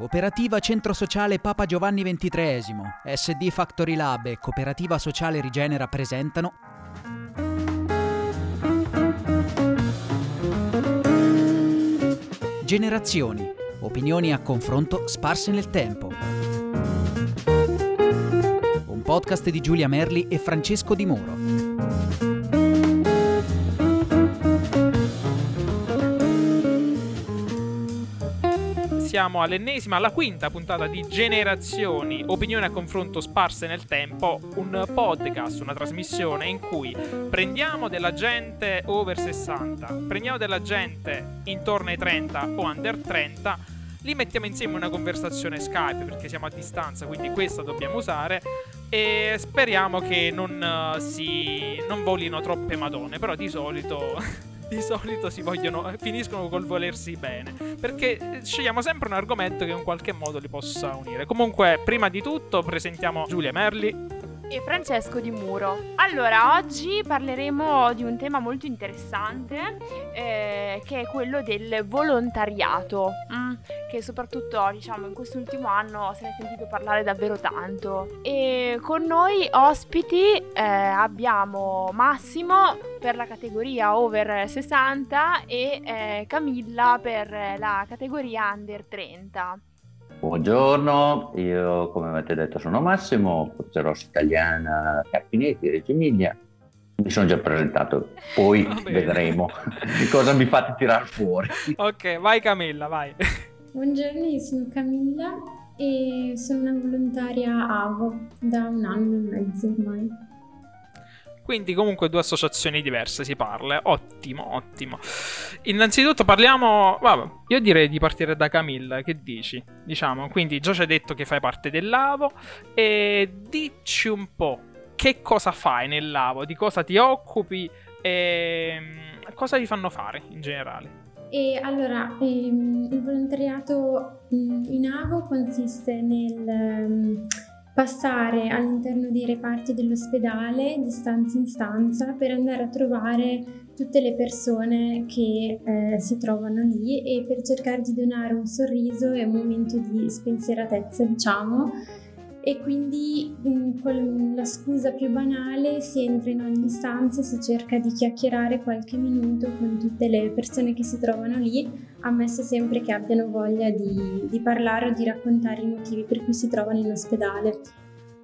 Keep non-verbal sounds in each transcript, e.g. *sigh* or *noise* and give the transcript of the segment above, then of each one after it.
Cooperativa Centro Sociale Papa Giovanni XXIII, SD Factory Lab e Cooperativa Sociale Rigenera presentano Generazioni, opinioni a confronto sparse nel tempo. Un podcast di Giulia Merli e Francesco Di Muro. Siamo all'ennesima, alla quinta puntata di Generazioni, opinioni a confronto sparse nel tempo, un podcast, una trasmissione in cui prendiamo della gente over 60, prendiamo della gente intorno ai 30 o under 30, li mettiamo insieme in una conversazione Skype perché siamo a distanza, quindi questa dobbiamo usare e speriamo che non, uh, si, non volino troppe madone, però di solito *laughs* di solito si vogliono, finiscono col volersi bene. Perché scegliamo sempre un argomento che in qualche modo li possa unire. Comunque, prima di tutto, presentiamo Giulia Merli e Francesco Di Muro. Allora, oggi parleremo di un tema molto interessante eh, che è quello del volontariato, mm, che soprattutto diciamo in quest'ultimo anno se ne è sentito parlare davvero tanto. E con noi ospiti eh, abbiamo Massimo per la categoria over 60 e eh, Camilla per la categoria under 30. Buongiorno, io come avete detto sono Massimo, Pozzeros Italiana Carpinetti, Reggio Emilia. Mi sono già presentato, poi vedremo *laughs* cosa mi fate tirare fuori. Ok, vai Camilla, vai. Buongiorno, io sono Camilla e sono una volontaria AVO da un anno e mezzo ormai. Quindi comunque due associazioni diverse si parla. Ottimo, ottimo. Innanzitutto parliamo... Vabbè, io direi di partire da Camilla, che dici? Diciamo, quindi già ci hai detto che fai parte dell'Avo e dici un po' che cosa fai nell'Avo, di cosa ti occupi e mm, cosa ti fanno fare in generale. E allora, ehm, il volontariato mm, in AVO consiste nel... Passare all'interno dei reparti dell'ospedale di stanza in stanza per andare a trovare tutte le persone che eh, si trovano lì e per cercare di donare un sorriso e un momento di spensieratezza, diciamo, e quindi mm, con la scusa più banale si entra in ogni stanza e si cerca di chiacchierare qualche minuto con tutte le persone che si trovano lì, ammesso sempre che abbiano voglia di, di parlare o di raccontare i motivi per cui si trovano in ospedale.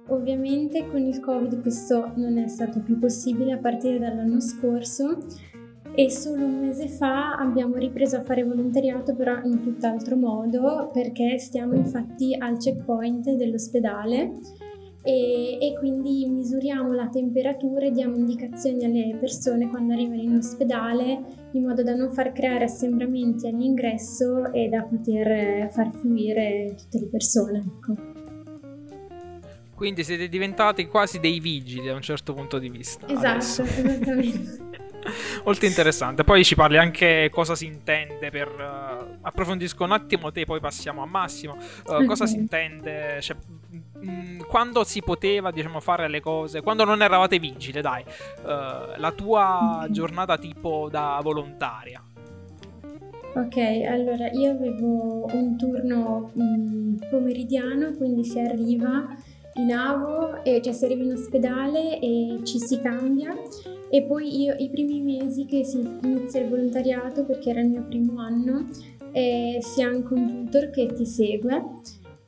Ovviamente con il Covid questo non è stato più possibile a partire dall'anno scorso e solo un mese fa abbiamo ripreso a fare volontariato però in tutt'altro modo perché stiamo infatti al checkpoint dell'ospedale e, e, quindi misuriamo la temperatura e diamo indicazioni alle persone quando arrivano in ospedale in modo da non far creare assembramenti all'ingresso e da poter far fluire tutte le persone. Ecco. Quindi siete diventati quasi dei vigili da un certo punto di vista. Esatto, adesso. esattamente. *laughs* Molto interessante. Poi ci parli anche cosa si intende per... Uh, approfondisco un attimo te, poi passiamo a Massimo. Uh, cosa si intende... Cioè, mh, mm, quando si poteva, diciamo, fare le cose... Quando non eravate vigile, dai. Uh, la tua giornata tipo da volontaria. Ok, allora io avevo un turno mh, mm, pomeridiano, quindi si arriva in AVO, e, cioè si arriva in ospedale e ci si cambia. E poi io i primi mesi che si inizia il volontariato, perché era il mio primo anno, eh, si ha anche un tutor che ti segue.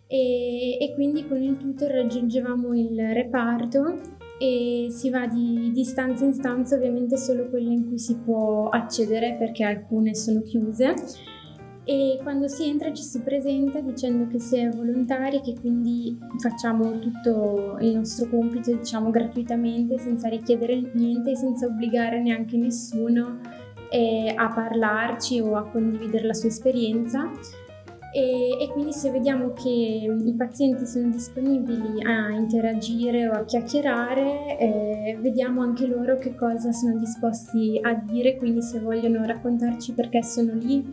E, e quindi con il tutor raggiungevamo il reparto e si va di, di stanza in stanza, ovviamente solo quelle in cui si può accedere perché alcune sono chiuse e quando si entra ci si presenta dicendo che si è volontari che quindi facciamo tutto il nostro compito diciamo gratuitamente senza richiedere niente senza obbligare neanche nessuno eh, a parlarci o a condividere la sua esperienza. E, e, quindi se vediamo che i pazienti sono disponibili a interagire o a chiacchierare, eh, vediamo anche loro che cosa sono disposti a dire, quindi se vogliono raccontarci perché sono lì,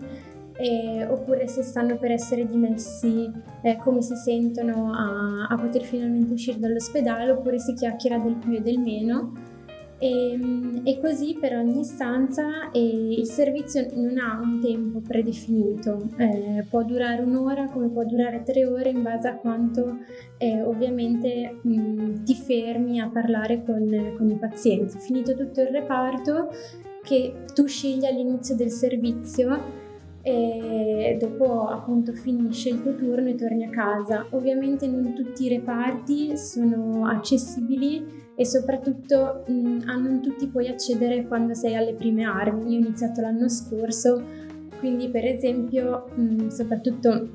eh, oppure se stanno per essere dimessi, eh, come si sentono a, a, poter finalmente uscire dall'ospedale, oppure si chiacchiera del più e del meno. E, e, così per ogni stanza e il servizio non ha un tempo predefinito, eh, può durare un'ora come può durare tre ore in base a quanto eh, ovviamente mh, ti fermi a parlare con, con, i pazienti. Finito tutto il reparto che tu scegli all'inizio del servizio e dopo appunto finisce il tuo turno e torni a casa. Ovviamente non tutti i reparti sono accessibili e soprattutto mh, a non tutti puoi accedere quando sei alle prime armi. Io ho iniziato l'anno scorso, quindi per esempio mh, soprattutto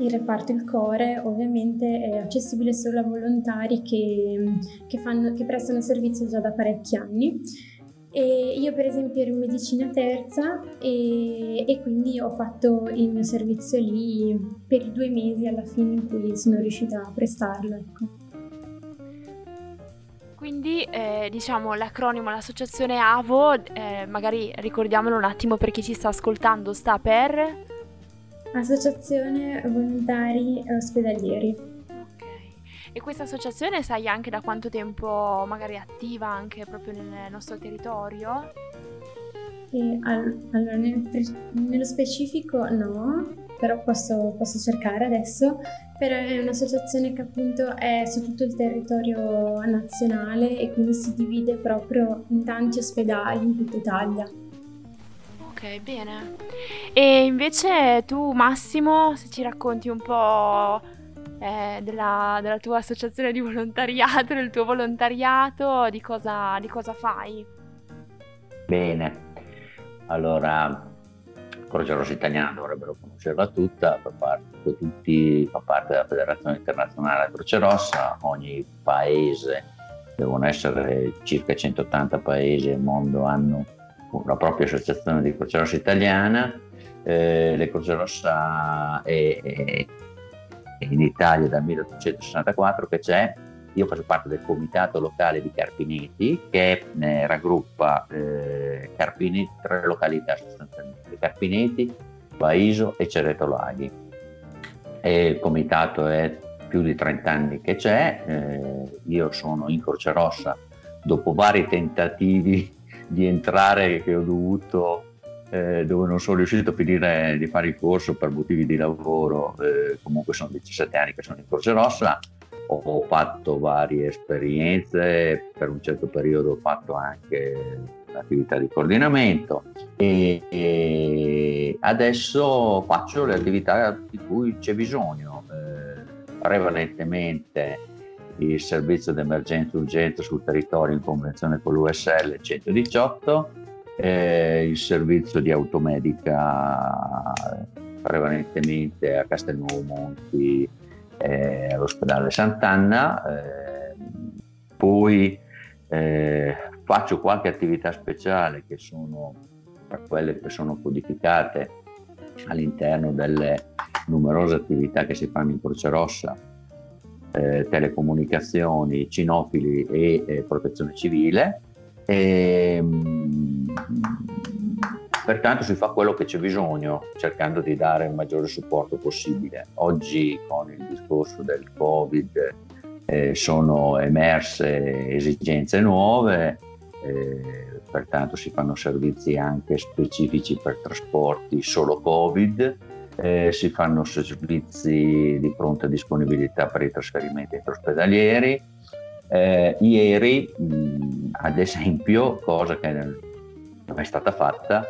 il reparto Il Core ovviamente è accessibile solo a volontari che, che, fanno, che prestano servizio già da parecchi anni. E io per esempio ero in medicina terza e, e, quindi ho fatto il mio servizio lì per i due mesi alla fine in cui sono riuscita a prestarlo. Ecco. Quindi eh, diciamo l'acronimo, l'associazione AVO, eh, magari ricordiamolo un attimo per chi ci sta ascoltando, sta per... Associazione Volontari Ospedalieri. E questa associazione sai anche da quanto tempo magari è attiva anche proprio nel nostro territorio? E, allora, nel, nello specifico no, però posso, posso cercare adesso però è un'associazione che appunto è su tutto il territorio nazionale e quindi si divide proprio in tanti ospedali in tutta Italia. Ok, bene. E invece tu Massimo, se ci racconti un po' eh, della, della, tua associazione di volontariato, del tuo volontariato, di cosa, di cosa fai? Bene, allora Croce Rossa Italiana dovrebbero conoscerla tutta, fa parte, tutti, fa parte della Federazione Internazionale Croce Rossa, ogni paese, devono essere circa 180 paesi al mondo, hanno la propria associazione di Croce Rossa Italiana, eh, la Croce Rossa è, è in Italia dal 1864 che c'è, io faccio parte del comitato locale di Carpineti che eh, raggruppa eh, Carpineti, tre località sostanzialmente, Carpineti, Baiso e Cereto Laghi. E il comitato è più di 30 anni che c'è, eh, io sono in Croce Rossa dopo vari tentativi di entrare che ho dovuto eh, dove non sono riuscito a finire di fare il corso per motivi di lavoro, eh, comunque sono 17 anni che sono in Croce Rossa, ho fatto varie esperienze, per un certo periodo ho fatto anche attività di coordinamento e, e adesso faccio le attività di cui c'è bisogno. Eh, prevalentemente il servizio di emergenza e urgenza sul territorio in convenzione con l'USL 118, eh, il servizio di automedica prevalentemente a Castelnuovo Monti eh, all'ospedale Sant'Anna, eh, poi eh, faccio qualche attività speciale che sono tra quelle che sono codificate all'interno delle numerose attività che si fanno in Croce Rossa, eh, telecomunicazioni, cinofili e eh, protezione civile. E, ehm, Pertanto si fa quello che c'è bisogno, cercando di dare il maggiore supporto possibile. Oggi con il discorso del Covid eh, sono emerse esigenze nuove, eh, pertanto si fanno servizi anche specifici per trasporti solo Covid, eh, si fanno servizi di pronta disponibilità per i trasferimenti intraospedalieri. Eh, ieri, mh, ad esempio, cosa che non è stata fatta,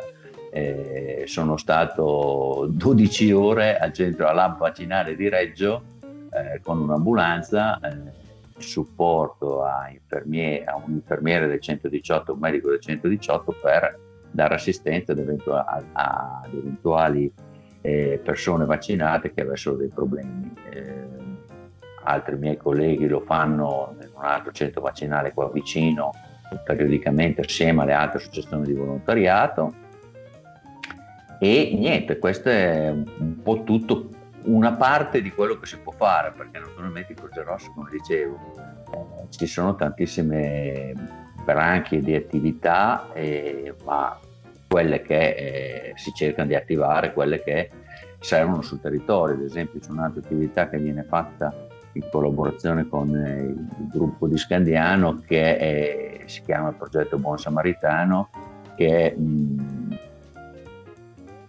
eh, sono stato 12 ore al centro al lab vaccinale di Reggio eh, con un'ambulanza, eh, supporto a, a, un infermiere del 118, un medico del 118 per dare assistenza ad, eventuali, ad eventuali eh, persone vaccinate che avessero dei problemi. Eh, altri miei colleghi lo fanno in un altro centro vaccinale qua vicino periodicamente assieme alle altre associazioni di volontariato e niente, questo è un po' tutto, una parte di quello che si può fare, perché naturalmente in Croce Rossa, come dicevo, ci sono tantissime branche di attività, eh, ma quelle che eh, si cercano di attivare, quelle che servono sul territorio. Ad esempio c'è un'altra attività che viene fatta in collaborazione con eh, il gruppo di Scandiano che è, si chiama il progetto Buon Samaritano che mh,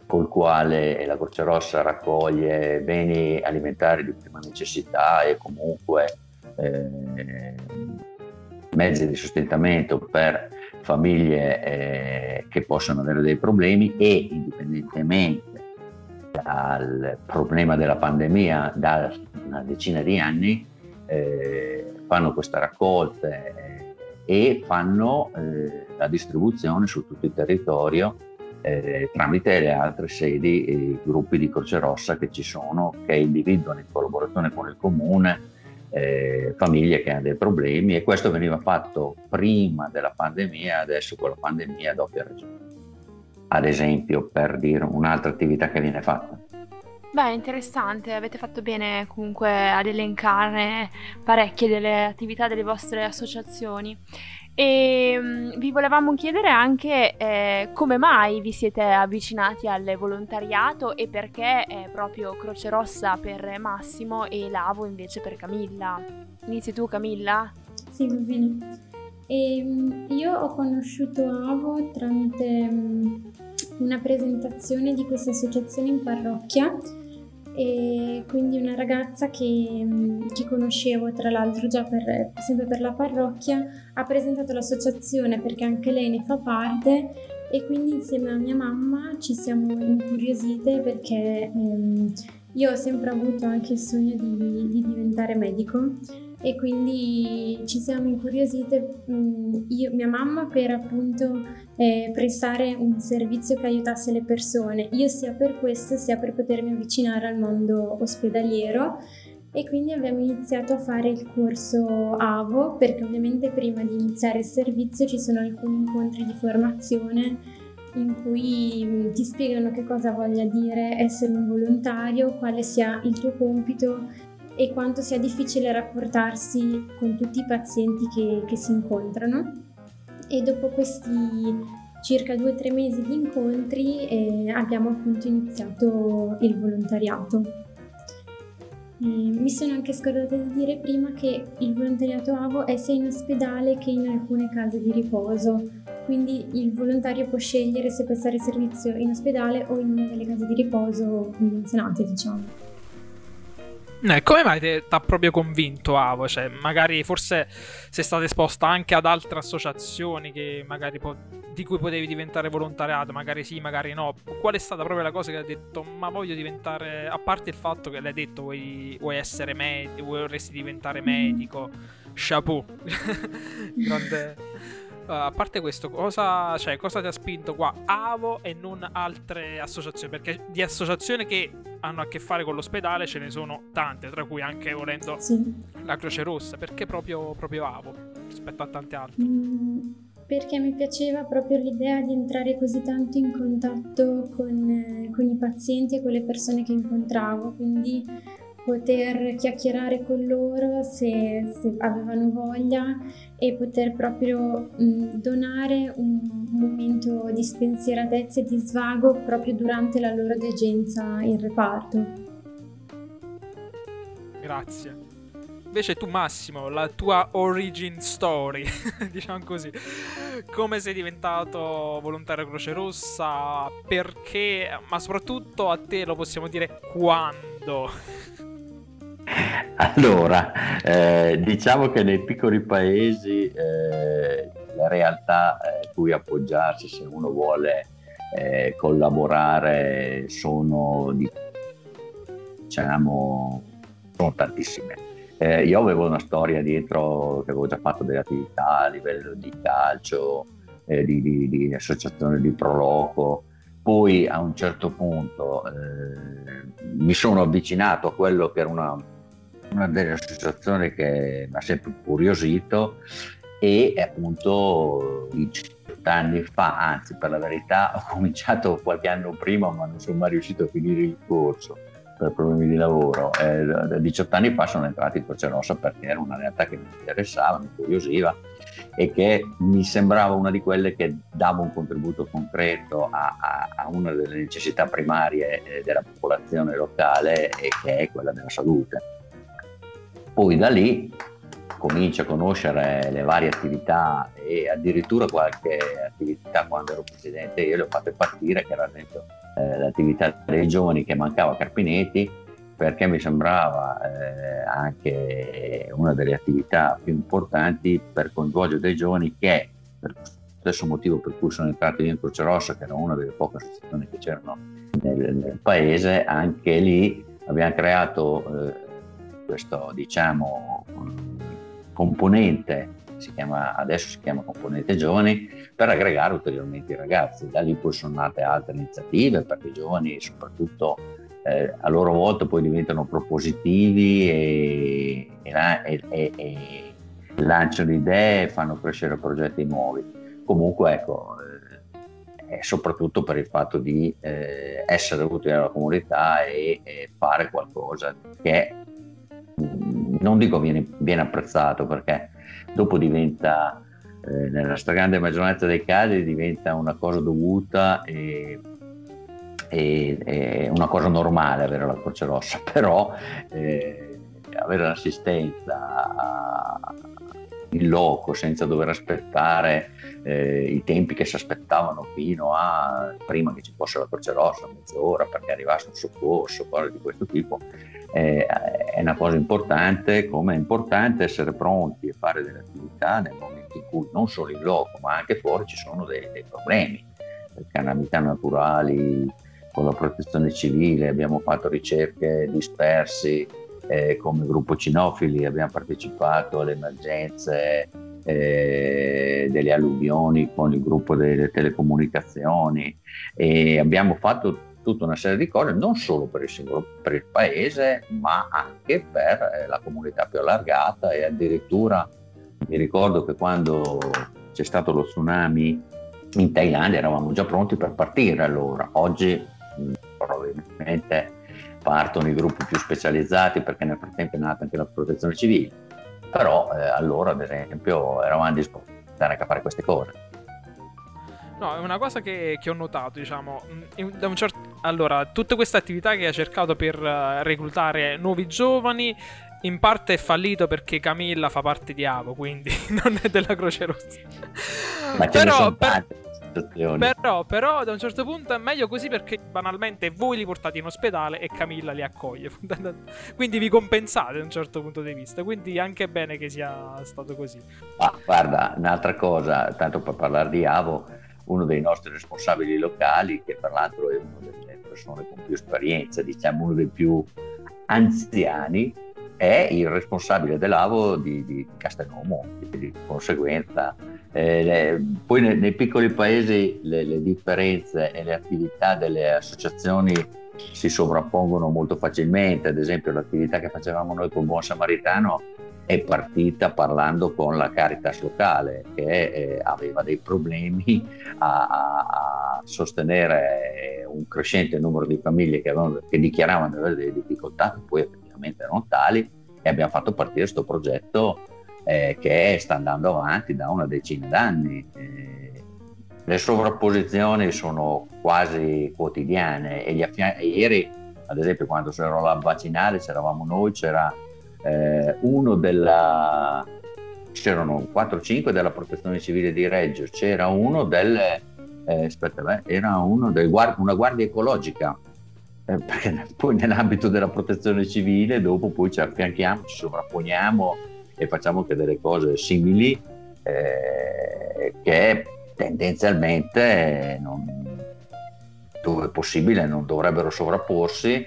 col quale la Croce Rossa raccoglie beni alimentari di prima necessità e comunque eh, mezzi di sostentamento per famiglie eh, che possono avere dei problemi e indipendentemente dal problema della pandemia da una decina di anni eh, fanno queste raccolte eh, e fanno eh, la distribuzione su tutto il territorio eh, tramite le altre sedi e gruppi di Croce Rossa che ci sono, che individuano in collaborazione con il comune eh, famiglie che hanno dei problemi e questo veniva fatto prima della pandemia, adesso con la pandemia doppia ragione. Ad esempio, per dire un'altra attività che viene fatta. Beh, interessante, avete fatto bene comunque ad elencare parecchie delle attività delle vostre associazioni. E um, vi volevamo chiedere anche eh, come mai vi siete avvicinati al volontariato e perché eh, proprio Croce Rossa per Massimo e Lavo invece per Camilla. Inizi tu Camilla? Sì, va bene. E, um, io ho conosciuto Avo tramite um, una presentazione di questa associazione in parrocchia e quindi una ragazza che, mm, che, conoscevo tra l'altro già per, sempre per la parrocchia ha presentato l'associazione perché anche lei ne fa parte e quindi insieme a mia mamma ci siamo incuriosite perché ehm, io ho sempre avuto anche il sogno di, di diventare medico e quindi ci siamo incuriosite io, mia mamma per appunto eh, prestare un servizio che aiutasse le persone, io sia per questo sia per potermi avvicinare al mondo ospedaliero. E quindi abbiamo iniziato a fare il corso AVO perché ovviamente prima di iniziare il servizio ci sono alcuni incontri di formazione in cui ti spiegano che cosa voglia dire essere un volontario, quale sia il tuo compito e quanto sia difficile rapportarsi con tutti i pazienti che, che si incontrano. E dopo questi circa due o tre mesi di incontri eh, abbiamo appunto iniziato il volontariato. E mi sono anche scordata di dire prima che il volontariato AVO è sia in ospedale che in alcune case di riposo, quindi il volontario può scegliere se prestare servizio in ospedale o in una delle case di riposo convenzionate, diciamo. Eh, come mai ti ha proprio convinto Avo? Cioè, magari forse sei stata esposta anche ad altre associazioni po- di cui potevi diventare volontariato, magari sì, magari no. Qual è stata proprio la cosa che hai detto? Ma voglio diventare. A parte il fatto che l'hai detto, vuoi, vuoi essere medico, vorresti diventare medico. Chapeau. *laughs* Grande. Uh, a parte questo, cosa, cioè, cosa ti ha spinto qua? Avo e non altre associazioni? Perché di associazioni che hanno a che fare con l'ospedale ce ne sono tante, tra cui anche volendo sì. la Croce Rossa. Perché proprio, proprio Avo rispetto a tante altre? Mm, perché mi piaceva proprio l'idea di entrare così tanto in contatto con, eh, con i pazienti e con le persone che incontravo. Quindi poter chiacchierare con loro se, se avevano voglia e poter proprio mh, donare un momento di spensieratezza e di svago proprio durante la loro degenza in reparto. Grazie. Invece tu Massimo, la tua origin story, *laughs* diciamo così, come sei diventato volontario Croce Rossa, perché, ma soprattutto a te lo possiamo dire quando? *laughs* Allora, eh, diciamo che nei piccoli paesi eh, la realtà eh, cui appoggiarsi se uno vuole eh, collaborare sono, diciamo, sono tantissime. Eh, io avevo una storia dietro che avevo già fatto delle attività a livello di calcio, eh, di, di, di, associazione di Proloco, poi a un certo punto mi sono avvicinato a quello che era una una delle associazioni che mi ha sempre curiosito e appunto 18 anni fa, anzi per la verità *laughs* ho cominciato qualche anno prima ma non sono mai riuscito a finire il corso per problemi di lavoro. Eh, 18 anni fa sono entrato in Croce Rossa perché era una realtà che mi interessava, mi curiosiva e che mi sembrava una di quelle che dava un contributo concreto a, a, a una delle necessità primarie eh, della popolazione locale e che è quella della salute Poi da lì comincia a conoscere le varie attività e addirittura qualche attività quando ero presidente. Io le ho fatte partire che era dentro eh, l'attività dei giovani che mancava a Carpinetti perché mi sembrava eh, anche una delle attività più importanti per coinvolgere dei giovani che per lo stesso motivo per cui sono entrato in Croce Rossa che era una delle poche associazioni che c'erano nel, nel paese anche lì abbiamo creato eh, questo diciamo componente, si chiama, adesso si chiama componente giovani, per aggregare ulteriormente i ragazzi. Da lì poi sono nate altre iniziative perché i giovani soprattutto eh, a loro volta poi diventano propositivi e, e, e, e lanciano idee fanno crescere progetti nuovi. Comunque ecco, eh, soprattutto per il fatto di eh, essere utili alla comunità e, fare qualcosa che non dico viene, viene apprezzato perché dopo diventa, eh, nella stragrande maggioranza dei casi, diventa una cosa dovuta e, e, e una cosa normale avere la Croce Rossa, *laughs* però eh, avere l'assistenza in loco senza dover aspettare eh, i tempi che si aspettavano fino a prima che ci fosse la Croce Rossa, mezz'ora perché arrivasse un soccorso, cose di questo tipo, eh, è una cosa importante, come è importante essere pronti a fare delle attività nel momento in cui non solo in loco ma anche fuori ci sono dei, dei problemi, calamità naturali, con la protezione civile abbiamo fatto ricerche dispersi eh, come gruppo cinofili, abbiamo partecipato alle emergenze eh, delle alluvioni con il gruppo delle telecomunicazioni e abbiamo fatto tutta una serie di cose, non solo per il singolo per il paese, ma anche per eh, la comunità più allargata e addirittura mi ricordo che quando c'è stato lo tsunami in Thailandia eravamo già pronti per partire allora. Oggi mh, probabilmente partono i gruppi più specializzati perché nel frattempo è nata anche la protezione civile, però eh, allora ad esempio eravamo disposti a fare queste cose. No, è una cosa che, che ho notato, diciamo, da un certo... Allora, tutte queste attività che ha cercato per uh, reclutare nuovi giovani in parte è fallito perché Camilla fa parte di Avo, quindi *laughs* non è della Croce Rossa. Ma però, per... Però, però, da un certo punto è meglio così perché banalmente voi li portate in ospedale e Camilla li accoglie. *laughs* quindi vi compensate da un certo punto di vista. Quindi anche bene che sia stato così. Ah, guarda, un'altra cosa, tanto per parlare di Avo, uno dei nostri responsabili locali, che tra l'altro è una delle persone con più esperienza, diciamo uno dei più anziani, è il responsabile dell'AVO di, di Castelnuomo, di conseguenza. Eh, le, poi nei, nei, piccoli paesi le, le differenze e le attività delle associazioni si sovrappongono molto facilmente, ad esempio l'attività che facevamo noi con Buon Samaritano è partita parlando con la Caritas locale che eh, aveva dei problemi a, a, sostenere un crescente numero di famiglie che, avevano, che dichiaravano di avere delle difficoltà, che poi effettivamente erano tali, e abbiamo fatto partire questo progetto eh, che sta andando avanti da una decina d'anni. Eh, le sovrapposizioni sono quasi quotidiane e, affia- ieri, ad esempio, quando c'era la vaccinale, c'eravamo noi, c'era eh, uno della c'erano 4-5 della protezione civile di Reggio, c'era uno del eh, aspetta, beh, era uno del guard- una guardia ecologica. Eh, perché poi nell'ambito della protezione civile dopo poi ci affianchiamo, ci sovrapponiamo e facciamo anche delle cose simili eh, che tendenzialmente non, dove possibile non dovrebbero sovrapporsi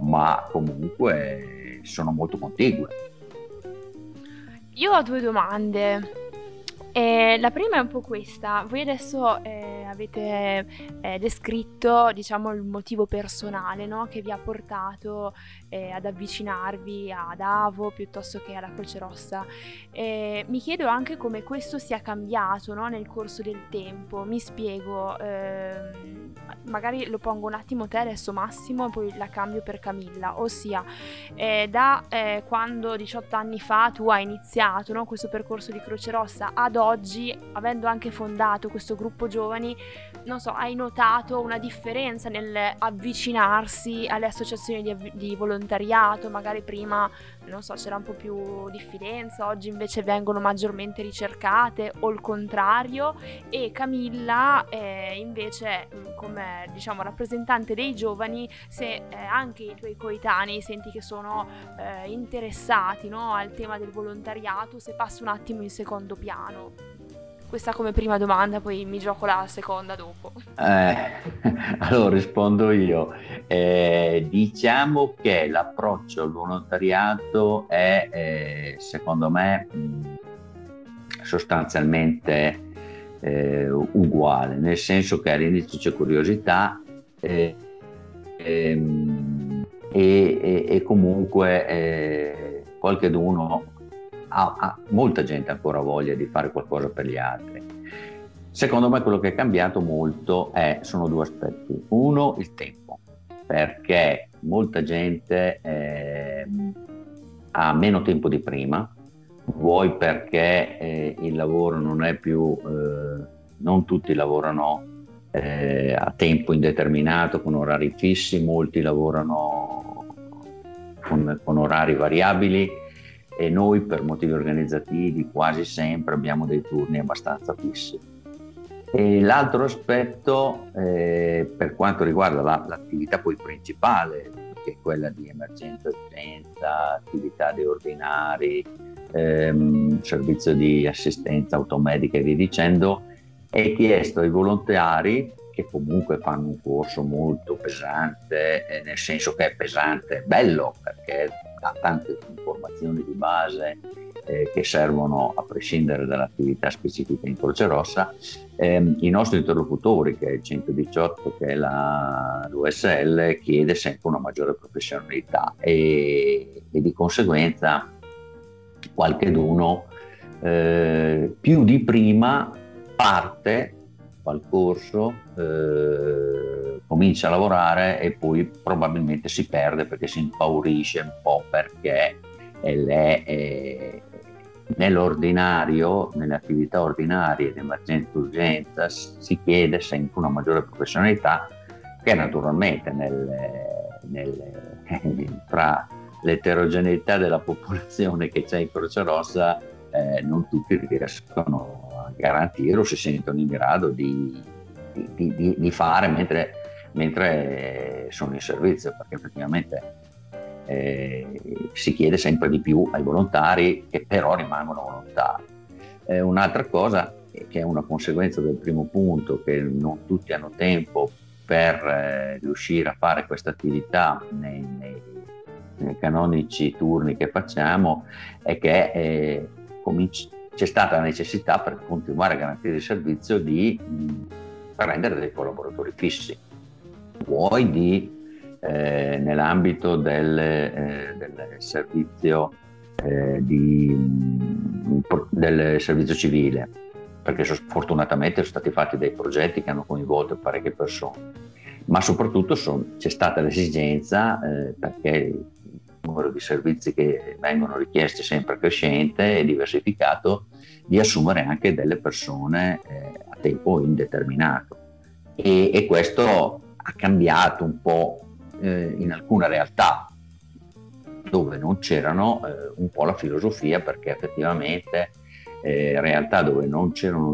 ma comunque sono molto contigue. Io ho due domande. Eh, la prima è un po' questa, voi adesso eh, avete eh, descritto diciamo, il motivo personale no? che vi ha portato eh, ad avvicinarvi ad Avo piuttosto che alla Croce Rossa. mi chiedo anche come questo sia cambiato no? nel corso del tempo, mi spiego, ehm, magari lo pongo un attimo te adesso Massimo e poi la cambio per Camilla, ossia eh, da eh, quando 18 anni fa tu hai iniziato no? questo percorso di Croce Rossa ad oggi, avendo anche fondato questo gruppo giovani, non so, hai notato una differenza nel avvicinarsi alle associazioni di, di, volontariato? Magari prima, non so, c'era un po' più diffidenza, oggi invece vengono maggiormente ricercate o il contrario. E Camilla, eh, invece, come diciamo rappresentante dei giovani, se eh, anche i tuoi coetanei senti che sono eh, interessati no, al tema del volontariato, se passi un attimo in secondo piano. Questa come prima domanda, poi mi gioco la seconda dopo. Eh, *laughs* allora rispondo io. Eh, diciamo che l'approccio al volontariato è, eh, secondo me, sostanzialmente eh, uguale, nel senso che all'inizio c'è curiosità eh, ehm, e, e, e, comunque eh, qualcheduno ha, ha, molta gente ancora voglia di fare qualcosa per gli altri. Secondo me quello che è cambiato molto è, sono due aspetti. Uno, il tempo, perché molta gente eh, ha meno tempo di prima, vuoi perché eh, il lavoro non è più, eh, non tutti lavorano eh, a tempo indeterminato con orari fissi, molti lavorano con, con orari variabili e noi per motivi organizzativi quasi sempre abbiamo dei turni abbastanza fissi. E l'altro aspetto eh, per quanto riguarda la, l'attività poi principale, che è quella di emergenza urgenza, attività di ordinari, ehm, servizio di assistenza automedica e via dicendo, è chiesto ai volontari che comunque fanno un corso molto pesante, eh, nel senso che è pesante, bello perché ha tante informazioni di base eh, che servono a prescindere dall'attività specifica in Croce Rossa. Eh, I nostri interlocutori, che è il 118, che è la, l'USL, chiede sempre una maggiore professionalità e, e di conseguenza qualcheduno eh, più di prima parte fa il corso, eh, comincia a lavorare e poi probabilmente si perde perché si impaurisce un po' perché è, è, nell'ordinario, nelle attività ordinarie di emergenza urgenza si chiede sempre una maggiore professionalità che naturalmente nel, nel, *laughs* tra l'eterogeneità della popolazione che c'è in Croce Rossa eh, non tutti riescono garantire o si sentono in grado di, di, di, di fare mentre, mentre, sono in servizio, perché effettivamente eh, si chiede sempre di più ai volontari che però rimangono volontari. Eh, un'altra cosa che è una conseguenza del primo punto, che non tutti hanno tempo per eh, riuscire a fare questa attività nei, nei, nei, canonici turni che facciamo, è che eh, cominci, c'è stata la necessità per continuare a garantire il servizio di prendere dei collaboratori fissi, vuoi di, eh, nell'ambito del, eh, del servizio, eh, di, del servizio civile, perché fortunatamente sono stati fatti dei progetti che hanno coinvolto parecchie persone, ma soprattutto son, c'è stata l'esigenza, eh, perché numero di servizi che vengono richiesti è sempre crescente e diversificato, di assumere anche delle persone eh, a tempo indeterminato. E, e, questo ha cambiato un po' eh, in alcune realtà dove non c'erano eh, un po' la filosofia perché effettivamente eh, realtà dove non c'erano,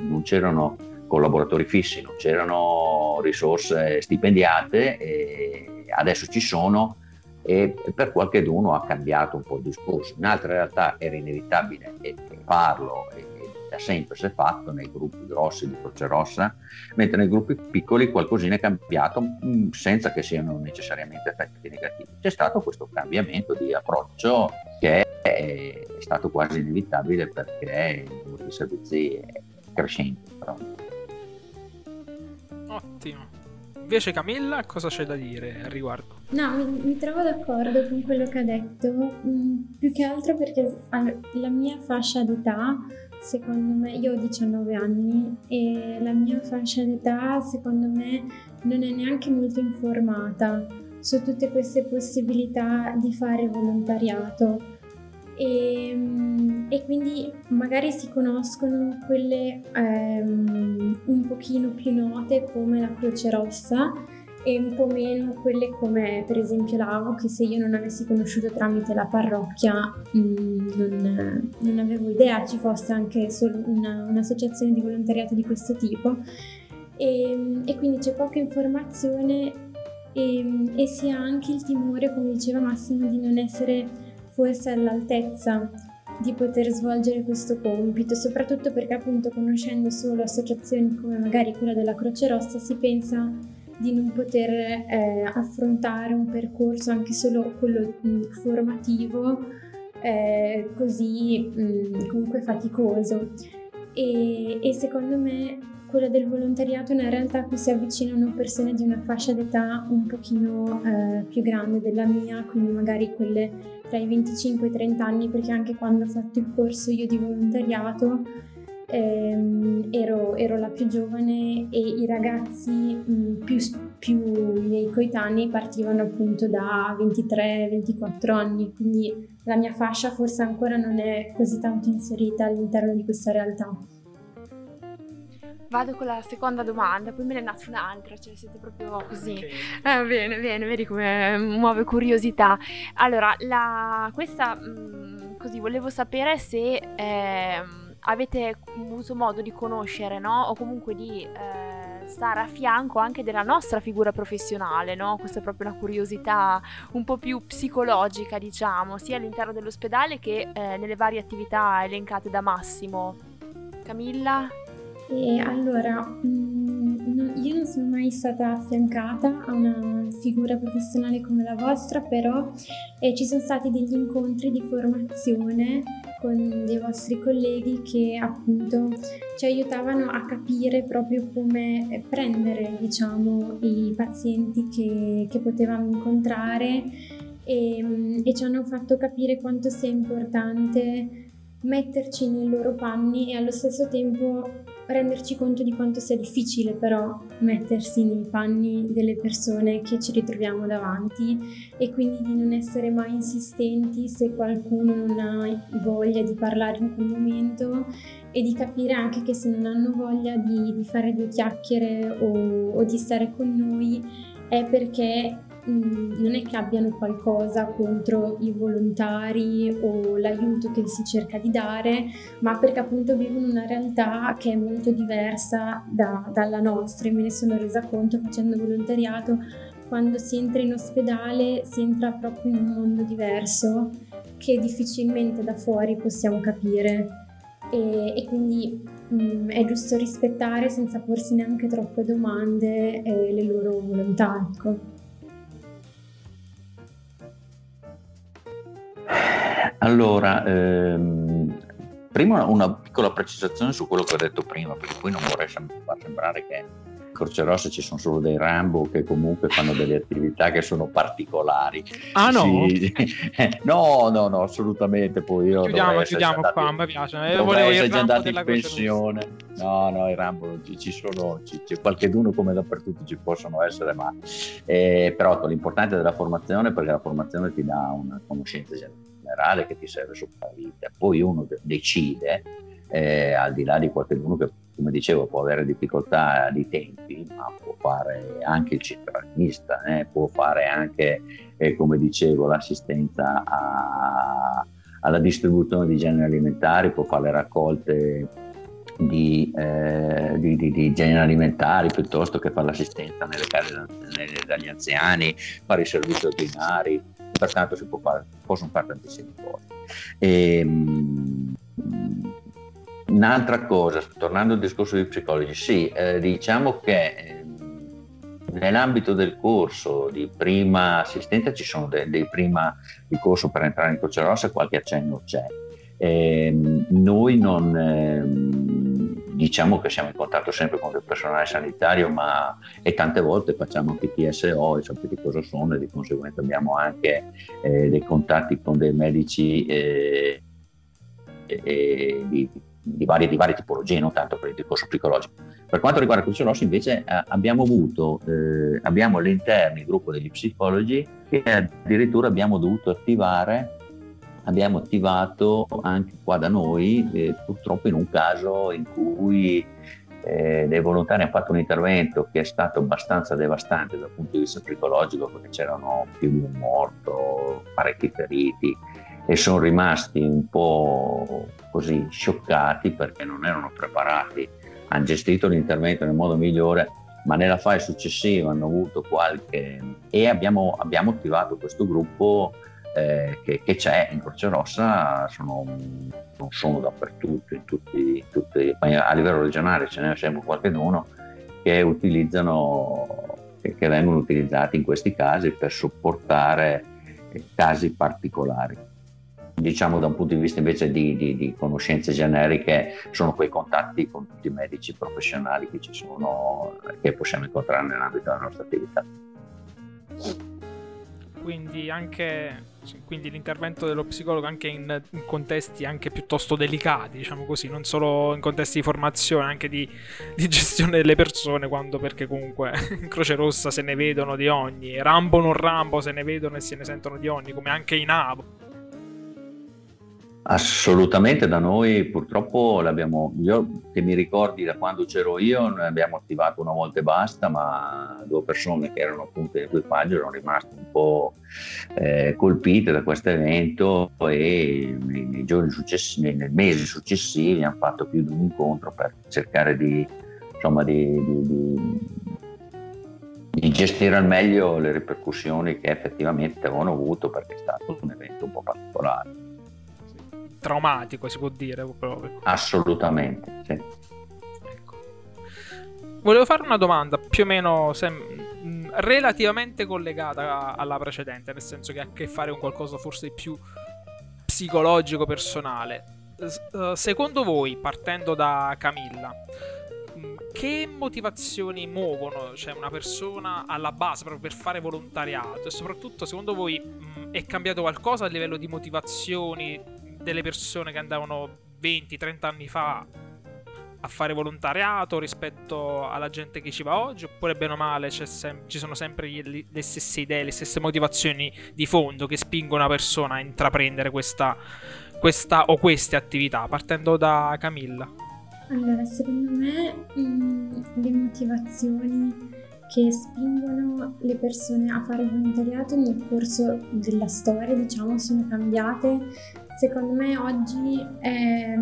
non c'erano collaboratori fissi, non c'erano risorse stipendiate, adesso ci sono e per qualcheduno ha cambiato un po' il discorso. In altre realtà era inevitabile farlo e, da sempre si è fatto nei gruppi grossi di Croce Rossa, mentre nei gruppi piccoli qualcosina è cambiato mm, senza che siano necessariamente effetti negativi. C'è stato questo cambiamento di approccio che è stato quasi inevitabile perché il numero di servizi è crescente. Però. Ottimo. Invece Camilla, cosa c'è da dire al riguardo? No, mi, mi trovo d'accordo con quello che ha detto, mm, più che altro perché la mia fascia d'età, secondo me, io ho 19 anni e la mia fascia d'età, secondo me, non è neanche molto informata su tutte queste possibilità di fare volontariato. E, e quindi magari si conoscono quelle ehm, un pochino più note come la Croce Rossa e un po' meno quelle come per esempio l'AVO che se io non avessi conosciuto tramite la parrocchia mm, non, non, avevo idea ci fosse anche una, un'associazione di volontariato di questo tipo. E, e quindi c'è poca informazione e, e si ha anche il timore come diceva Massimo di non essere forse all'altezza di poter svolgere questo compito, soprattutto perché appunto conoscendo solo associazioni come magari quella della Croce Rossa si pensa di non poter eh, affrontare un percorso anche solo quello mh, mm, formativo eh, così mh, mm, comunque faticoso. E, e, secondo me quello del volontariato è una realtà a cui si avvicinano persone di una fascia d'età un pochino eh, più grande della mia, quindi magari quelle tra i 25 e i 30 anni, perché anche quando ho fatto il corso io di volontariato ehm, ero, ero, la più giovane e i ragazzi mh, più, più miei coetanei partivano appunto da 23-24 anni, quindi la mia fascia forse ancora non è così tanto inserita all'interno di questa realtà. Vado con la seconda domanda, poi me ne è nata un'altra, cioè siete proprio così. Okay. Eh, bene, bene, vedi come muove curiosità. Allora, la, questa, mh, mm, così, volevo sapere se... Eh, avete avuto modo di conoscere, no? O comunque di eh, stare a fianco anche della nostra figura professionale, no? Questa è proprio una curiosità un po' più psicologica, diciamo, sia all'interno dell'ospedale che eh, nelle varie attività elencate da Massimo. Camilla? E allora, mh, mm, io non sono mai stata affiancata a una figura professionale come la vostra, però eh, ci sono stati degli incontri di formazione con dei vostri colleghi che appunto ci aiutavano a capire proprio come prendere diciamo i pazienti che, che potevamo incontrare e, e ci hanno fatto capire quanto sia importante metterci nei loro panni e allo stesso tempo renderci conto di quanto sia difficile però mettersi nei panni delle persone che ci ritroviamo davanti e quindi di non essere mai insistenti se qualcuno non ha voglia di parlare in quel momento e di capire anche che se non hanno voglia di, di fare due chiacchiere o, o di stare con noi è perché Mm, non è che abbiano qualcosa contro i volontari o l'aiuto che si cerca di dare, ma perché appunto vivono una realtà che è molto diversa da, dalla nostra e me ne sono resa conto facendo volontariato. Quando si entra in ospedale si entra proprio in un mondo diverso che difficilmente da fuori possiamo capire e, e quindi mh, mm, è giusto rispettare senza porsi neanche troppe domande eh, le loro volontà. Ecco. Allora, ehm, prima una piccola precisazione su quello che ho detto prima, perché poi non vorrei far sembrare che in Croce Rossa ci sono solo dei Rambo che comunque fanno delle attività che sono particolari. Ah no? Sì. *laughs* no, no, no, assolutamente. Poi io chiudiamo, chiudiamo qua, mi piace. Io volevo essere già andati in pensione. No, no, i Rambo ci, ci sono, ci, c'è qualcheduno come dappertutto ci possono essere, ma eh, però ecco, l'importante della formazione perché la formazione ti dà una conoscenza generale che ti serve sopravvita. Poi uno decide, eh, al di là di qualcuno che, come dicevo, può avere difficoltà di tempi, ma può fare anche il centralista, eh, può fare anche, eh, come dicevo, l'assistenza a, alla distribuzione di generi alimentari, può fare le raccolte di, eh, di, di, di, generi alimentari piuttosto che fare l'assistenza nelle case dagli anziani, fare i servizi ordinari, pertanto si fare, possono fare tantissime cose. E, um, un'altra cosa, tornando al discorso di psicologi, sì, eh, diciamo che eh, nell'ambito del corso di prima assistenza ci sono dei, dei prima di corso per entrare in Croce Rossa, qualche accenno c'è. Eh, noi non, eh, diciamo che siamo in contatto sempre con il personale sanitario, ma e tante volte facciamo anche TSO e sapete cosa sono e di conseguenza abbiamo anche eh, dei contatti con dei medici eh, di, di, varie, di, varie, tipologie, non tanto per il discorso psicologico. Per quanto riguarda Crucio Rossi invece eh, abbiamo avuto, eh, abbiamo all'interno il gruppo degli psicologi che addirittura abbiamo dovuto attivare abbiamo attivato anche qua da noi, eh, purtroppo in un caso in cui eh, dei volontari hanno fatto un intervento che è stato abbastanza devastante dal punto di vista psicologico perché c'erano più di un morto, parecchi feriti e sono rimasti un po' così scioccati perché non erano preparati, hanno gestito l'intervento nel modo migliore ma nella fase successiva hanno avuto qualche... e abbiamo, abbiamo attivato questo gruppo eh, che, che, c'è in Croce Rossa, sono, non sono dappertutto, in tutti, tutti, a livello regionale ce n'è sempre qualcuno che utilizzano, che, vengono utilizzati in questi casi per supportare eh, casi particolari diciamo da un punto di vista invece di, di, di, conoscenze generiche sono quei contatti con tutti i medici professionali che ci sono che possiamo incontrare nell'ambito della nostra attività quindi anche quindi l'intervento dello psicologo anche in, in, contesti anche piuttosto delicati, diciamo così, non solo in contesti di formazione, anche di, di gestione delle persone, quando perché comunque in *laughs* Croce Rossa se ne vedono di ogni, Rambo non Rambo se ne vedono e se ne sentono di ogni, come anche in Avo. Assolutamente da noi purtroppo l'abbiamo, io che mi ricordi da quando c'ero io, noi abbiamo attivato una volta e basta, ma due persone che erano appunto in equipaggio erano rimaste un po' eh, colpite da questo evento e nei, giorni successivi, nei mesi successivi hanno fatto più di un incontro per cercare di, insomma, di, di, di di gestire al meglio le ripercussioni che effettivamente avevano avuto perché è stato un evento un po' particolare traumatico, si può dire proprio. Assolutamente, sì. Ecco. Volevo fare una domanda più o meno sem- relativamente collegata alla precedente, nel senso che ha a che fare con qualcosa forse di più psicologico personale. S- secondo voi, partendo da Camilla, che motivazioni muovono cioè, una persona alla base proprio per fare volontariato e soprattutto secondo voi mh, è cambiato qualcosa a livello di motivazioni delle persone che andavano 20-30 anni fa a fare volontariato rispetto alla gente che ci va oggi oppure bene o male sem- ci sono sempre gli, le stesse idee, le stesse motivazioni di fondo che spingono una persona a intraprendere questa, questa o queste attività partendo da Camilla allora secondo me mh, le motivazioni che spingono le persone a fare volontariato nel corso della storia, diciamo, sono cambiate. Secondo me oggi è,